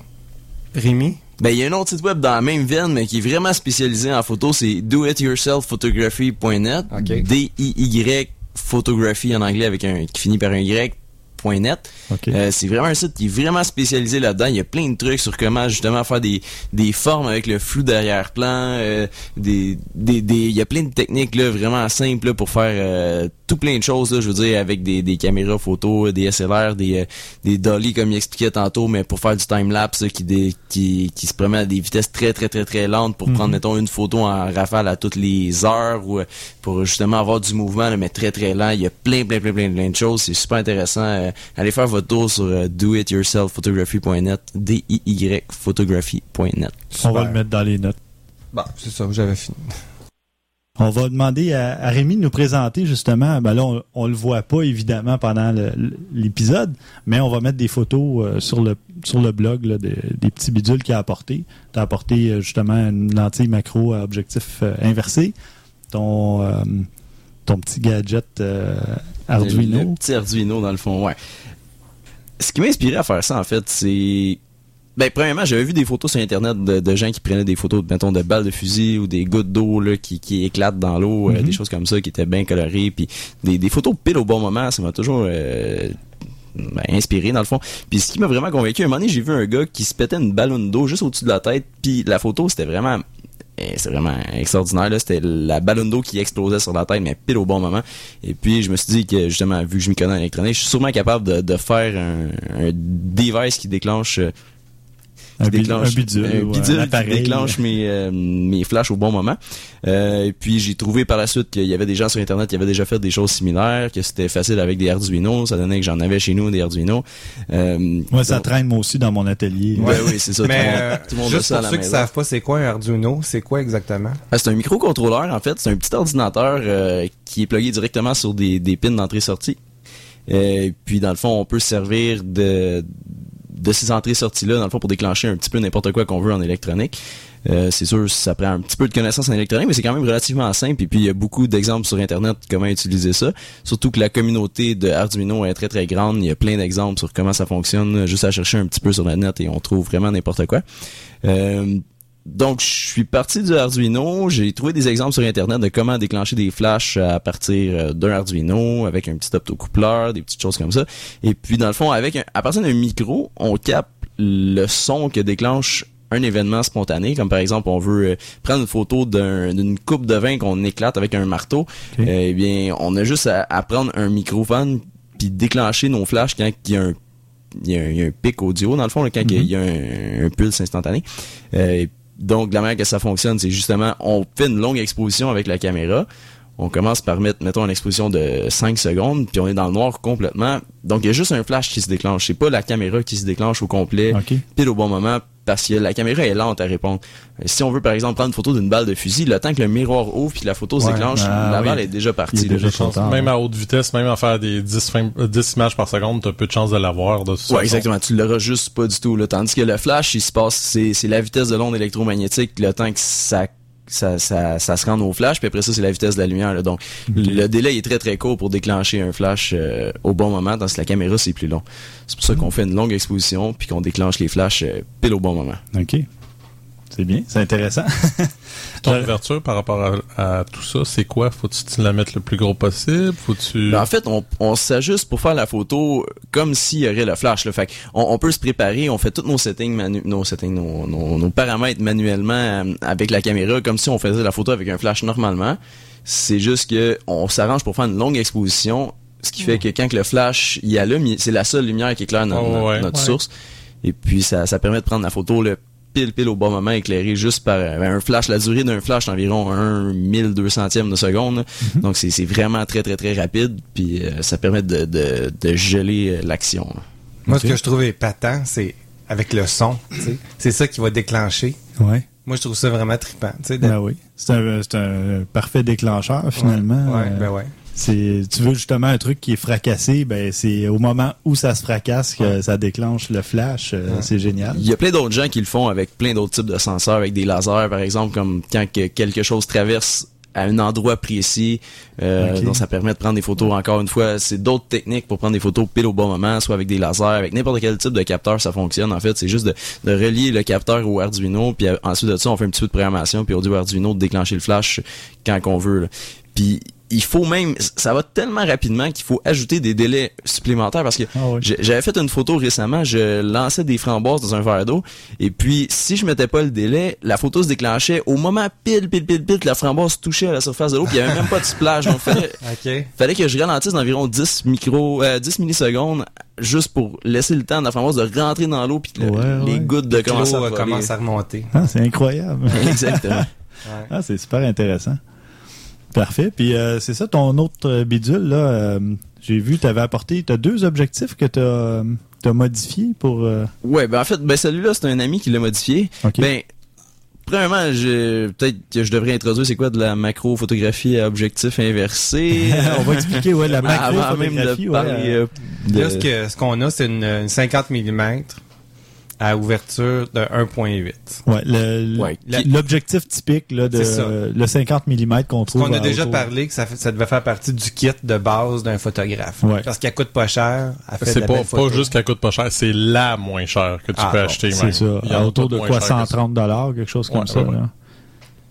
Rémi? Ben, il y a un autre site web dans la même veine, mais qui est vraiment spécialisé en photo, c'est doityourselfphotography.net. D-I-Y photography en anglais avec un, qui finit par un Y, point net. Euh, c'est vraiment un site qui est vraiment spécialisé là-dedans. Il y a plein de trucs sur comment justement faire des, des formes avec le flou derrière-plan. euh, des, des, des, il y a plein de techniques là, vraiment simples là, pour faire euh, tout plein de choses. Là, je veux dire avec des, des caméras photo, des SLR, des, euh, des dolly comme il expliquait tantôt, mais pour faire du time lapse qui, qui qui se promène à des vitesses très très très très lentes pour Mhm. prendre mettons une photo en rafale à toutes les heures ou euh, pour justement avoir du mouvement là, mais très très lent. Il y a plein plein plein plein plein de choses. C'est super intéressant. Euh, allez faire votre tour sur euh, doityourselfphotography.net, D I Y photography.net. On va le mettre dans les notes. Bon, c'est ça, j'avais fini. On va demander à, à Rémi de nous présenter justement. Ben là, on, on le voit pas évidemment pendant l'épisode, mais on va mettre des photos euh, sur le sur le blog là, de- des petits bidules qu'il a apporté. Tu as apporté justement une lentille macro à objectif euh, inversé, ton euh, ton petit gadget euh, Le Arduino. petit Arduino, dans le fond, ouais. Ce qui m'a inspiré à faire ça, en fait, c'est... Ben, premièrement, j'avais vu des photos sur Internet de, de gens qui prenaient des photos, mettons, de balles de fusil ou des gouttes d'eau qui, qui éclatent dans l'eau, euh, Mhm. des choses comme ça qui étaient bien colorées, puis des, des photos pile au bon moment, ça m'a toujours... euh, ben, inspiré dans le fond. Puis ce qui m'a vraiment convaincu, un moment donné, j'ai vu un gars qui se pétait une ballonne d'eau juste au-dessus de la tête, puis la photo, c'était vraiment c'est vraiment extraordinaire là, c'était la ballonne d'eau qui explosait sur la tête mais pile au bon moment. Et puis je me suis dit que justement vu que je m'y connais en électronique, je suis sûrement capable de, faire un, un device qui déclenche Un, qui déclenche un bidule, un ou bidule un qui appareil. déclenche mes euh, mes flashs au bon moment. Euh, et puis j'ai trouvé par la suite qu'il y avait des gens sur internet qui avaient déjà fait des choses similaires, que c'était facile avec des Arduino, ça donnait que j'en avais chez nous des Arduino. Euh, Moi, ça donc- traîne moi aussi dans mon atelier. Ouais, oui, c'est ça. tout le Mais monde- euh, tout le monde a juste ça à pour la ceux qui maison. savent pas c'est quoi un Arduino, c'est quoi exactement? Ah, c'est un microcontrôleur, en fait. C'est un petit ordinateur euh, qui est plugué directement sur des, des pins d'entrée-sortie. Euh, puis, dans le fond, on peut se servir de, de ces entrées-sorties-là, dans le fond, pour déclencher un petit peu n'importe quoi qu'on veut en électronique. Euh, c'est sûr, ça prend un petit peu de connaissance en électronique, mais c'est quand même relativement simple. Et puis, il y a beaucoup d'exemples sur Internet comment utiliser ça. Surtout que la communauté de Arduino est très, très grande. Il y a plein d'exemples sur comment ça fonctionne. Juste à chercher un petit peu sur le net et on trouve vraiment n'importe quoi. Euh, donc, je suis parti du Arduino. J'ai trouvé des exemples sur Internet de comment déclencher des flashs à partir euh, d'un Arduino avec un petit optocoupleur, des petites choses comme ça. Et puis, dans le fond, avec un- à partir d'un micro, on capte le son que déclenche un événement spontané, comme par exemple, on veut euh, prendre une photo d'un- d'une coupe de vin qu'on éclate avec un marteau. Euh, eh bien, on a juste à, à prendre un microphone puis déclencher nos flashs quand il y a un il y, a un- il y a un pic audio dans le fond là, quand il y a un, un pulse instantané. Euh, donc la manière que ça fonctionne, c'est justement on fait une longue exposition avec la caméra. On commence par mettre, mettons, une exposition de 5 secondes, puis on est dans le noir complètement. Donc, il y a juste un flash qui se déclenche. C'est pas la caméra qui se déclenche au complet, OK. pile au bon moment, parce que la caméra est lente à répondre. Euh, Si on veut, par exemple, prendre une photo d'une balle de fusil, le temps que le miroir ouvre puis que la photo se déclenche, Ah, la oui. balle est déjà partie. Déjà tard. même à haute vitesse, même à faire des 10, fin- euh, 10 images par seconde, t'as peu de chances de l'avoir. De Ouais, exactement. Tu l'auras juste pas du tout. Là. Tandis que le flash, il se passe, c'est, c'est la vitesse de l'onde électromagnétique, le temps que ça, ça, ça, ça se rende au flash, puis après ça, c'est la vitesse de la lumière. là. Donc, le délai est très très court pour déclencher un flash euh, au bon moment, tandis que la caméra, c'est plus long. C'est pour ça qu'on fait une longue exposition, puis qu'on déclenche les flashs euh, pile au bon moment. OK. C'est bien, c'est intéressant. [LAUGHS] Ton ouverture par rapport à, à tout ça, c'est quoi? Faut-tu te la mettre le plus gros possible? Faut-tu... Ben, en fait, on, on s'ajuste pour faire la photo comme s'il y aurait le flash. Là. Fait on, on peut se préparer, on fait tous nos settings, manu- nos, settings nos, nos, nos paramètres manuellement euh, avec la caméra, comme si on faisait la photo avec un flash normalement. C'est juste que on s'arrange pour faire une longue exposition, ce qui fait que quand que le flash y allume, c'est la seule lumière qui éclaire notre, Oh, notre- ouais, notre ouais. source. Et puis ça, ça permet de prendre la photo le pile pile au bon moment éclairé juste par euh, un flash la durée d'un flash c'est environ un 1200e de seconde là. donc c'est c'est vraiment très très très rapide puis euh, ça permet de, de, de geler euh, l'action. Moi, ce que je trouve épatant, c'est avec le son. C'est ça qui va déclencher. ouais. Moi, je trouve ça vraiment trippant. Ben oui. C'est un, c'est un parfait déclencheur, finalement. Ouais, Euh, ben ouais. C'est, tu veux justement un truc qui est fracassé, ben c'est au moment où ça se fracasse que ça déclenche le flash. euh, C'est génial. il y a plein d'autres gens qui le font avec plein d'autres types de senseurs avec des lasers par exemple comme quand que quelque chose traverse à un endroit précis euh, donc ça permet de prendre des photos encore une fois c'est d'autres techniques pour prendre des photos pile au bon moment soit avec des lasers avec n'importe quel type de capteur ça fonctionne en fait c'est juste de, de relier le capteur au Arduino puis euh, ensuite de ça on fait un petit peu de programmation puis on dit au Arduino de déclencher le flash quand qu'on veut là. puis il faut même ça va tellement rapidement qu'il faut ajouter des délais supplémentaires parce que Ah oui. j'avais fait une photo récemment, je lançais des framboises dans un verre d'eau et puis si je mettais pas le délai, la photo se déclenchait au moment pile pile pile pile la framboise touchait à la surface de l'eau, puis il y avait même pas de splash. Donc fallait, [LAUGHS] fallait que je ralentisse d'environ 10 micro euh, 10 millisecondes juste pour laisser le temps de la framboise de rentrer dans l'eau puis que le- Ouais, les ouais. gouttes de commencer commence à remonter. Ah, c'est incroyable. [LAUGHS] Exactement. ah, c'est super intéressant. Parfait. Puis euh, c'est ça, ton autre euh, bidule, là, euh, j'ai vu, tu avais apporté, tu as deux objectifs que tu as, modifiés pour... euh, Ouais, ben en fait, ben celui-là c'est un ami qui l'a modifié. OK. Ben, premièrement, je, peut-être que je devrais introduire c'est quoi de la macro-photographie à objectif inversé. [LAUGHS] On va expliquer, ouais, la [LAUGHS] macro-photographie. de ouais, parler de- Là, ce que- ce qu'on a, c'est une, une 50 mm à ouverture de 1.8. Ouais, l'objectif typique là, de le 50 mm qu'on trouve. On a déjà autour- parlé que ça, devait faire partie du kit de base d'un photographe. Ouais. Parce qu'elle coûte pas cher, C'est pas, pas juste qu'elle coûte pas cher, c'est la moins chère que tu Ah, peux bon, acheter. C'est même. ça, Il y a autour de quoi? cher que ça. 130 dollars, quelque chose comme Ouais, ça. ouais, là.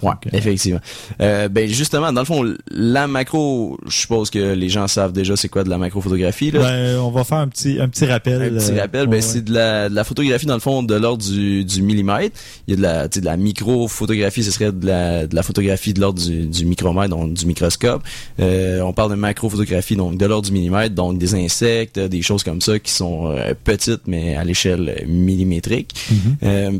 Ouais, effectivement. Euh, ben justement, dans le fond, la macro, je suppose que les gens savent déjà c'est quoi de la macrophotographie. Là. Ben, on va faire un petit un petit rappel. un petit euh, rappel, ben ouais. c'est de la, de la photographie dans le fond de l'ordre du, du millimètre. Il y a de la, de la micro-photographie, ce serait de la, de la photographie de l'ordre du, du micromètre, donc du microscope. Euh, on parle de macrophotographie, donc de l'ordre du millimètre, donc des insectes, des choses comme ça qui sont euh, petites mais à l'échelle millimétrique. Mhm. Euh,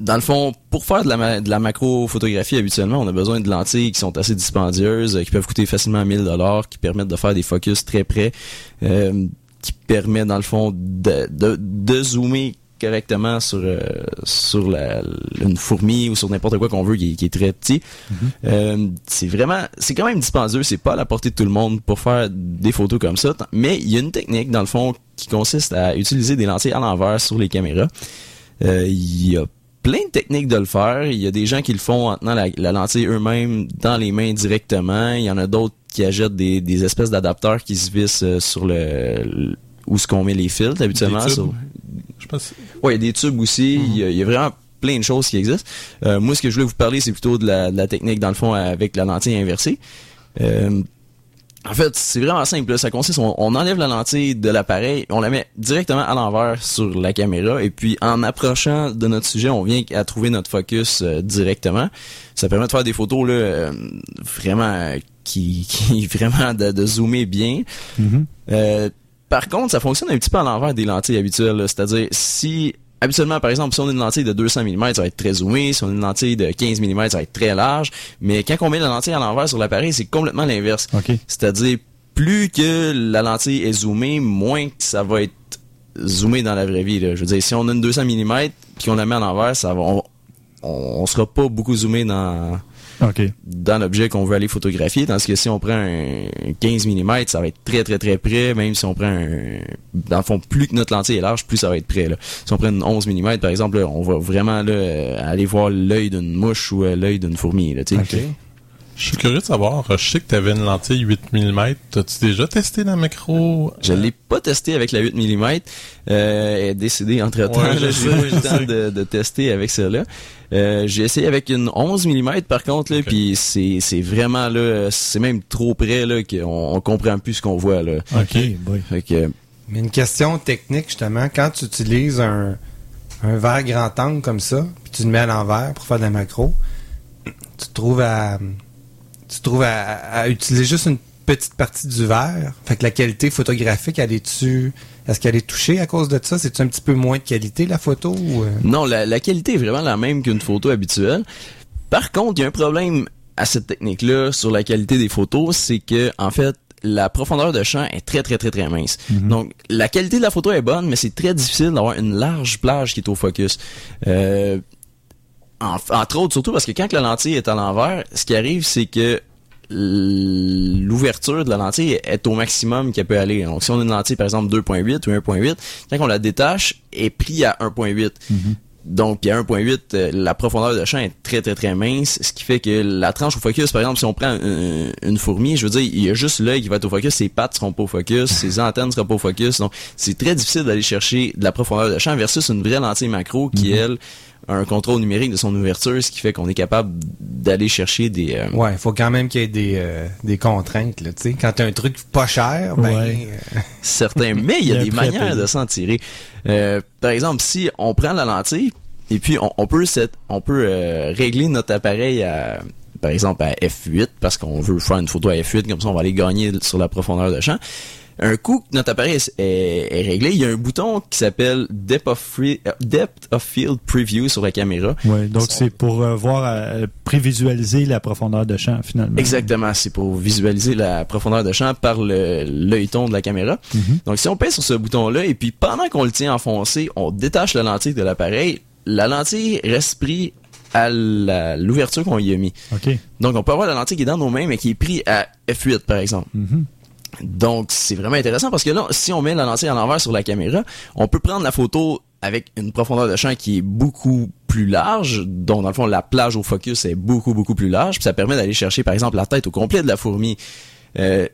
dans le fond, pour faire de la, ma- de la macro-photographie, habituellement, on a besoin de lentilles qui sont assez dispendieuses, euh, qui peuvent coûter facilement 1000 dollars, qui permettent de faire des focus très près, euh, qui permet, dans le fond, de, de, de zoomer correctement sur euh, sur la, une fourmi ou sur n'importe quoi qu'on veut qui, est- qui est très petit. Euh, c'est vraiment, c'est quand même dispendieux, c'est pas à la portée de tout le monde pour faire des photos comme ça. Mais il y a une technique, dans le fond, qui consiste à utiliser des lentilles à l'envers sur les caméras. Euh, Il y a plein de techniques de le faire. Il y a des gens qui le font en tenant la, la lentille eux-mêmes dans les mains directement. Il y en a d'autres qui achètent des, des espèces d'adapteurs qui se vissent euh, sur le, le- où ce qu'on met les filtres habituellement. tubes? Je pense. Ouais, il y a des tubes aussi. il, y a, il y a vraiment plein de choses qui existent. Euh, moi, ce que je voulais vous parler, c'est plutôt de la, de la technique, dans le fond, avec la lentille inversée. Euh, en fait, c'est vraiment simple. Ça consiste, on, on enlève la lentille de l'appareil, on la met directement à l'envers sur la caméra, et puis en approchant de notre sujet, on vient à trouver notre focus euh, directement. Ça permet de faire des photos là, euh, vraiment euh, qui, [LAUGHS] qui vraiment de, de zoomer bien. Mhm. Euh, par contre, ça fonctionne un petit peu à l'envers des lentilles habituelles. C'est-à-dire, si habituellement, par exemple, si on a une lentille de 200 mm, ça va être très zoomé. Si on a une lentille de 15 mm, ça va être très large. Mais quand on met la lentille à l'envers sur l'appareil, c'est complètement l'inverse. OK. C'est-à-dire, plus que la lentille est zoomée, moins que ça va être zoomé dans la vraie vie. Là. Je veux dire, si on a une 200 mm puis qu'on la met à l'envers, ça va, on, on sera pas beaucoup zoomé dans OK. dans l'objet qu'on veut aller photographier, tandis que si on prend un 15 mm, ça va être très très très près, même si on prend un... Dans le fond, plus que notre lentille est large, plus ça va être près. Là. Si on prend une 11 mm, par exemple, là, on va vraiment là, euh, aller voir l'œil d'une mouche ou euh, l'œil d'une fourmi. Là, tu sais. OK. Je suis curieux de savoir, je sais que tu avais une lentille 8 mm. As-tu déjà testé la macro? Je l'ai pas testé avec la 8 mm. Euh, elle est décédée entre temps. Ouais, je J'ai sais, pas eu je le temps sais. de, de tester avec celle-là. Euh, j'ai essayé avec une 11 mm par contre là, puis c'est c'est vraiment là, c'est même trop près là qu'on on comprend plus ce qu'on voit là. OK. boy. Fait que Mais une question technique, justement, quand tu utilises un, un verre grand angle comme ça, puis tu le mets à l'envers pour faire de la macro, tu te trouves à, tu te trouves à, à utiliser juste une petite partie du verre? Fait que la qualité photographique, elle est-tu, est-ce qu'elle est touchée à cause de ça? C'est-tu un petit peu moins de qualité, la photo? Ou, euh? Non, la, la qualité est vraiment la même qu'une photo habituelle. Par contre, il y a un problème à cette technique-là sur la qualité des photos, c'est que en fait, la profondeur de champ est très très très très mince. Donc, la qualité de la photo est bonne, mais c'est très difficile d'avoir une large plage qui est au focus. Euh, en- entre autres, surtout parce que quand la lentille est à l'envers, ce qui arrive, c'est que l'ouverture de la lentille est au maximum qu'elle peut aller. Donc, si on a une lentille, par exemple, 2.8 ou 1.8, quand on la détache, elle est pris à 1.8. Donc, puis à 1.8, euh, la profondeur de champ est très, très, très mince, ce qui fait que la tranche au focus, par exemple, si on prend une, une fourmi, je veux dire, il y a juste l'œil qui va être au focus, ses pattes seront pas au focus, [LAUGHS] ses antennes seront pas au focus, donc c'est très difficile d'aller chercher de la profondeur de champ versus une vraie lentille macro qui, elle, a un contrôle numérique de son ouverture, ce qui fait qu'on est capable d'aller chercher des... euh, Ouais, il faut quand même qu'il y ait des, euh, des contraintes, là, tu sais. Quand t'as un truc pas cher, ben, Ouais. euh, [LAUGHS] certains, mais il y a Il y a des manières de s'en tirer. Euh, par exemple, si on prend la lentille et puis on, on peut set- on peut euh, régler notre appareil à par exemple à f8 parce qu'on veut faire une photo à f8 comme ça on va aller gagner sur la profondeur de champ. Un coup que notre appareil est, est- est réglé, il y a un bouton qui s'appelle Depth of, Free- euh, Depth of Field Preview sur la caméra. Ouais, donc c'est pour euh, voir, euh, prévisualiser la profondeur de champ finalement. Exactement, c'est pour visualiser la profondeur de champ par le l'œilleton de la caméra. Mhm. Donc si on pèse sur ce bouton-là et puis pendant qu'on le tient enfoncé, on détache la lentille de l'appareil, la lentille reste prise à l'ouverture qu'on y a mis. Donc on peut avoir la lentille qui est dans nos mains mais qui est prise à f8 par exemple. Mhm. Donc c'est vraiment intéressant parce que là, si on met la lentille à l'envers sur la caméra, on peut prendre la photo avec une profondeur de champ qui est beaucoup plus large, dont dans le fond la plage au focus est beaucoup beaucoup plus large, puis ça permet d'aller chercher par exemple la tête au complet de la fourmi. Euh,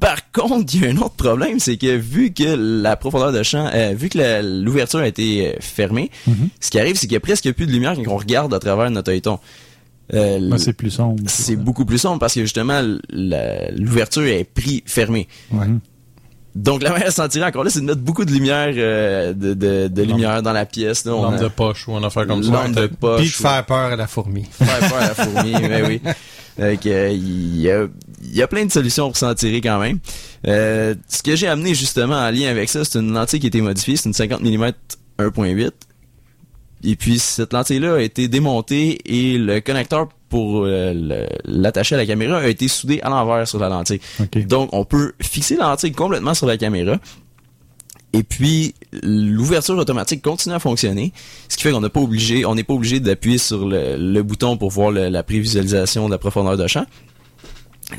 par [LAUGHS] contre, il y a un autre problème, c'est que vu que la profondeur de champ, euh, vu que l'ouverture a été euh, fermée, Mhm. ce qui arrive, c'est qu'il y a presque plus de lumière quand on regarde à travers notre œilleton. Euh, Ben, c'est plus sombre. c'est beaucoup plus sombre parce que justement l'ouverture est pris fermée. Donc la manière de s'en tirer encore là, c'est de mettre beaucoup de lumière euh, de, de, de lumière dans la pièce. Là, on Lampe a- de poche ou une affaire comme ça. lampe de poche. puis de ou- faire peur à la fourmi. [LAUGHS] faire peur à la fourmi, mais [LAUGHS] oui. Donc, euh, il y, a, y a plein de solutions pour s'en tirer quand même. Euh, ce que j'ai amené justement en lien avec ça, c'est une lentille qui a été modifiée, c'est une 50 mm 1.8. Et puis cette lentille-là a été démontée et le connecteur pour euh, l'attacher à la caméra a été soudé à l'envers sur la lentille. Donc, on peut fixer la lentille complètement sur la caméra. Et puis, l'ouverture automatique continue à fonctionner. Ce qui fait qu'on n'est pas obligé, on n'est pas obligé d'appuyer sur le, le bouton pour voir le- la prévisualisation de la profondeur de champ.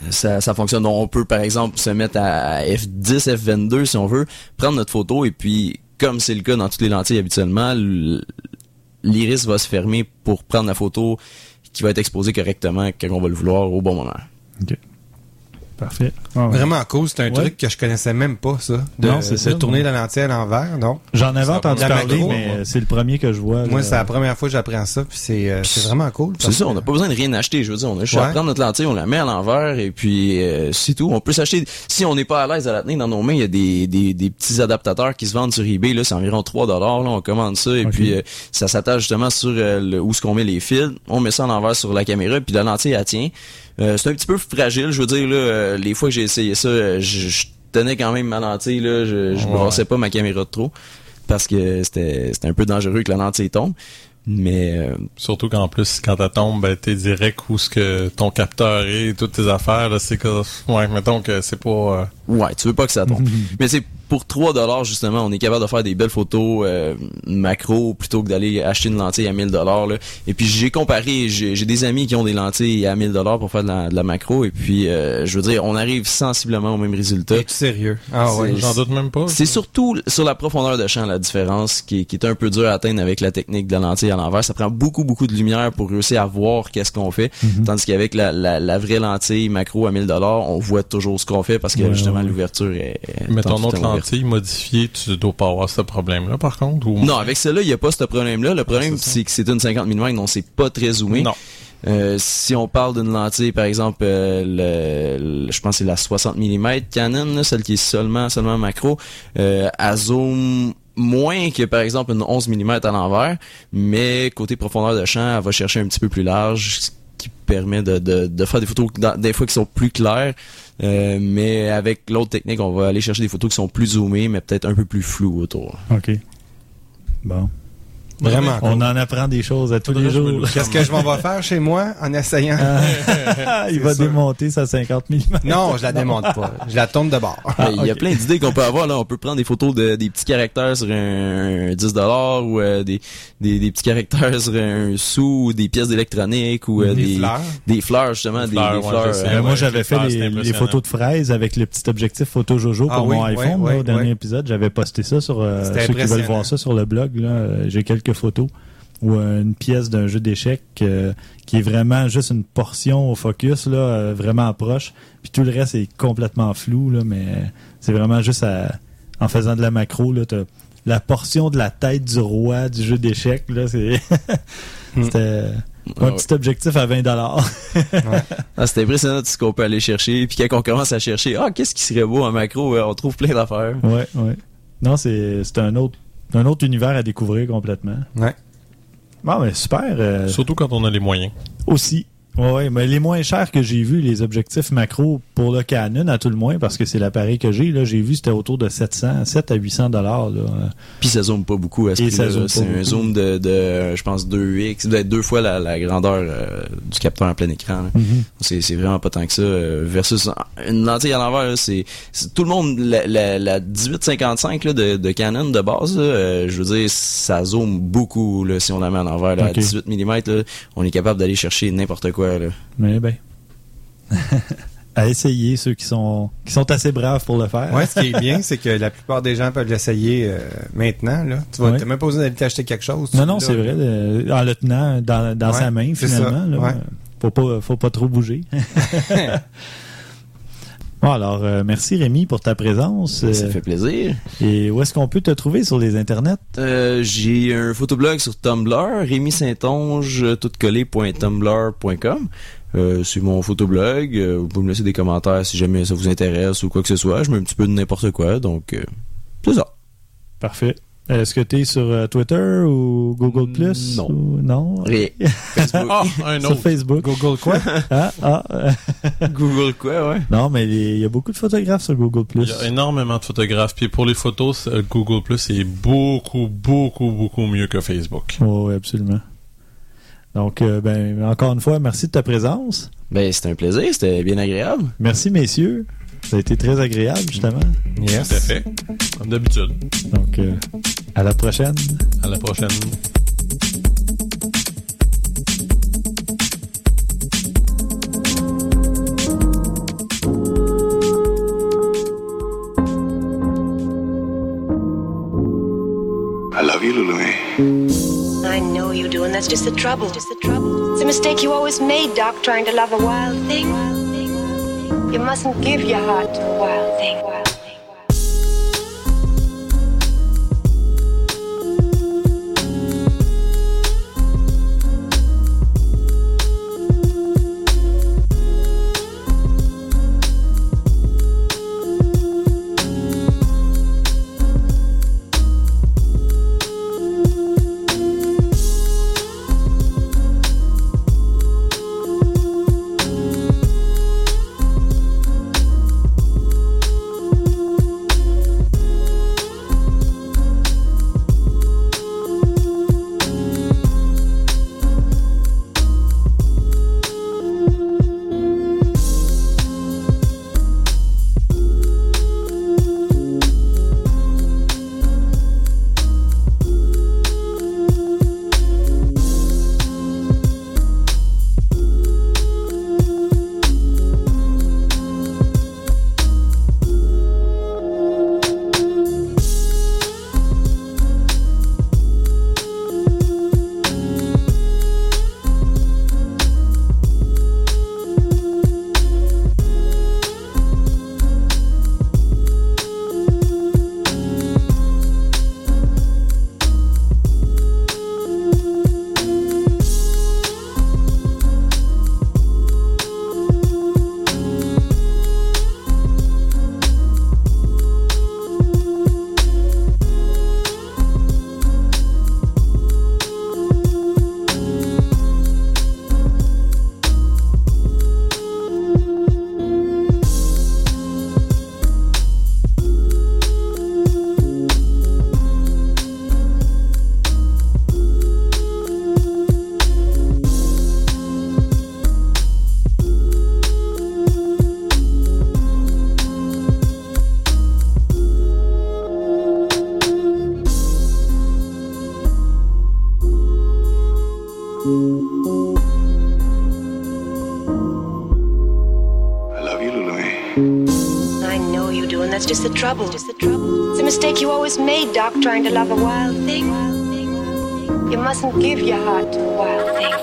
Ça, ça fonctionne. On peut, par exemple, se mettre à F10, F22 si on veut, prendre notre photo et puis, comme c'est le cas dans toutes les lentilles habituellement, l'iris va se fermer pour prendre la photo qui va être exposée correctement quand on va le vouloir au bon moment. OK. Parfait. Ah ouais. Vraiment cool, c'est un Ouais. truc que je connaissais même pas, ça. De, Non, c'est ça. de tourner la lentille à l'envers, non. J'en avais entendu parler, macro, mais c'est le premier que je vois. Moi, c'est la première fois que j'apprends ça, puis c'est euh, vraiment cool. C'est ça, on n'a pas besoin de rien acheter. Je veux dire, on a juste à prendre notre lentille, on la met à l'envers et puis euh, c'est tout. On peut s'acheter. Si on n'est pas à l'aise à la tenir dans nos mains, il y a des, des, des petits adaptateurs qui se vendent sur eBay. Là, c'est environ 3 dollars. Là, on commande ça et puis euh, ça s'attache justement sur euh, le, où ce qu'on met les fils. On met ça à l'envers sur la caméra puis la lentille elle tient. Euh, c'est un petit peu fragile. Je veux dire là, euh, les fois que j'ai essayé ça, euh, je, je tenais quand même ma lentille, là. Je, je Ouais. brassais pas ma caméra de trop. Parce que c'était, c'était un peu dangereux que la lentille tombe. Mais, euh, Surtout qu'en plus, quand elle tombe, ben, t'es direct où ce que ton capteur est, et toutes tes affaires, là, c'est que, ouais, mettons que c'est pas, euh, ouais, tu veux pas que ça tombe. [LAUGHS] Mais c'est pour 3 dollars justement, on est capable de faire des belles photos euh, macro plutôt que d'aller acheter une lentille à 1000 dollars là. Et puis j'ai comparé, j'ai j'ai des amis qui ont des lentilles à 1000 dollars pour faire de la, de la macro et puis euh, je veux dire, on arrive sensiblement au même résultat. Es-tu sérieux? Ah ouais. J'en doute même pas. C'est surtout sur la profondeur de champ la différence qui, est- qui est un peu dur à atteindre avec la technique de la lentille à l'envers. Ça prend beaucoup beaucoup de lumière pour réussir à voir qu'est-ce qu'on fait, tandis qu'avec la, la, la vraie lentille macro à 1000 dollars, on voit toujours ce qu'on fait parce que Ouais, justement ouais. l'ouverture est. est Mais ton autre. Lentille modifiée, tu dois pas avoir ce problème-là, par contre, ou? Non, avec celle-là, il n'y a pas ce problème-là. Le problème, C'est ça. c'est que c'est une 50 mm, donc c'est pas très zoomé. Non. Euh, si on parle d'une lentille, par exemple, euh, le, le- je pense que c'est la 60 mm Canon, là, celle qui est seulement seulement macro, euh, elle zoome moins que par exemple une 11 mm à l'envers, mais côté profondeur de champ, elle va chercher un petit peu plus large, ce qui permet de, de, de faire des photos dans- des fois qui sont plus claires. Euh, mais avec l'autre technique, on va aller chercher des photos qui sont plus zoomées, mais peut-être un peu plus floues autour. OK. Bon. Vraiment. On en apprend des choses à tous les jours. Qu'est-ce que je m'en vais faire chez moi en essayant? Ah, [LAUGHS] il va sûr. démonter sa 50 mm. Non, je la démonte pas. Je la tourne de bord. [LAUGHS] Il y a plein d'idées qu'on peut avoir là. On peut prendre des photos de des petits caractères sur un, un 10 dollars ou euh, des, des des petits caractères sur un sou, ou des pièces d'électronique ou euh, Des des fleurs. des fleurs justement, Des des, fleurs, ouais, euh, ouais, moi, j'avais fait fleurs, les, les photos de fraises avec le petit objectif photo Jojo Ah pour oui, mon iPhone oui, là, au dernier épisode. J'avais posté ça sur euh, C'était ceux qui veulent voir ça sur le blog. là. J'ai quelques photos ou euh, une pièce d'un jeu d'échecs euh, qui est vraiment juste une portion au focus, là, euh, vraiment proche. Puis tout le reste est complètement flou, là, mais c'est vraiment juste à- en faisant de la macro. Là, t'as la portion de la tête du roi du jeu d'échecs. Là, c'est [LAUGHS] Hmm. c'était Ah un ouais. petit objectif à 20 dollars. Ah, c'est impressionnant tout ce qu'on peut aller chercher. Puis quand on commence à chercher, ah, qu'est-ce qui serait beau en macro, on trouve plein d'affaires. Ouais, ouais. Non, c'est c'est un autre un autre univers à découvrir complètement. Ouais. Bon, mais super. euh, Surtout quand on a les moyens. aussi. Ouais, mais les moins chers que j'ai vus, les objectifs macro pour le Canon, à tout le moins, parce que c'est l'appareil que j'ai, là, j'ai vu, c'était autour de 700, 7 à 800 dollars. Puis ça zoome pas beaucoup à ce prix-là. C'est un zoom de, de je pense 2x, peut-être deux fois la, la grandeur euh, du capteur en plein écran. là. C'est, c'est vraiment pas tant que ça. euh, versus une lentille à l'envers, c'est, tout le monde la, la, la 1855 là, de, de Canon de base. là, euh, je veux dire, ça zoome beaucoup là, si on la met à l'envers. Là, Ok. À 18 mm, là, on est capable d'aller chercher n'importe quoi. Là. Mais ben. [LAUGHS] à essayer, ceux qui sont qui sont assez braves pour le faire. Ouais, ce qui est bien, c'est que la plupart des gens peuvent l'essayer euh, maintenant. Là. Tu vas Ouais. t'as même pas besoin d'aller t'acheter quelque chose. Non, non, c'est vrai, euh, en le tenant dans, dans Ouais, sa main, finalement. là, ouais. Faut pas, faut pas trop bouger. [LAUGHS] bon, alors, euh, merci Rémi pour ta présence. Ça Euh, fait plaisir. Et où est-ce qu'on peut te trouver sur les internets? Euh, j'ai un photoblog sur Tumblr, Rémi Saintonge, toutcollé.tumblr.com. Euh, c'est mon photoblog. Euh, vous pouvez me laisser des commentaires si jamais ça vous intéresse ou quoi que ce soit. Je mets un petit peu de n'importe quoi, donc euh, c'est ça. Parfait. Est-ce que tu es sur euh, Twitter ou Google Mm, Plus non. ou- Non? Rien. [LAUGHS] Facebook. Ah, [LAUGHS] un Sur autre. Facebook. Google quoi? [LAUGHS] Ah, ah, euh, Google quoi, ouais. non, mais il y a beaucoup de photographes sur Google Il Plus. y a énormément de photographes. Puis pour les photos, euh, Google Plus est beaucoup, beaucoup, beaucoup mieux que Facebook. Oui, absolument. Donc, euh, ben, encore une fois, merci de ta présence. Ben, c'était un plaisir, c'était bien agréable. Merci, messieurs. Ça a été très agréable, justement. Yes. Tout à fait. Comme d'habitude. Donc, euh, à la prochaine. À la prochaine. I love you, Lulu. I know you do, and that's just the trouble. Just the trouble. It's a mistake you always made, Doc, trying to love a wild thing. You mustn't give your heart to thing. Wild thing. Wild trouble. Just the trouble. It's a mistake you always made, Doc, trying to love a wild thing. You mustn't give your heart to a wild thing.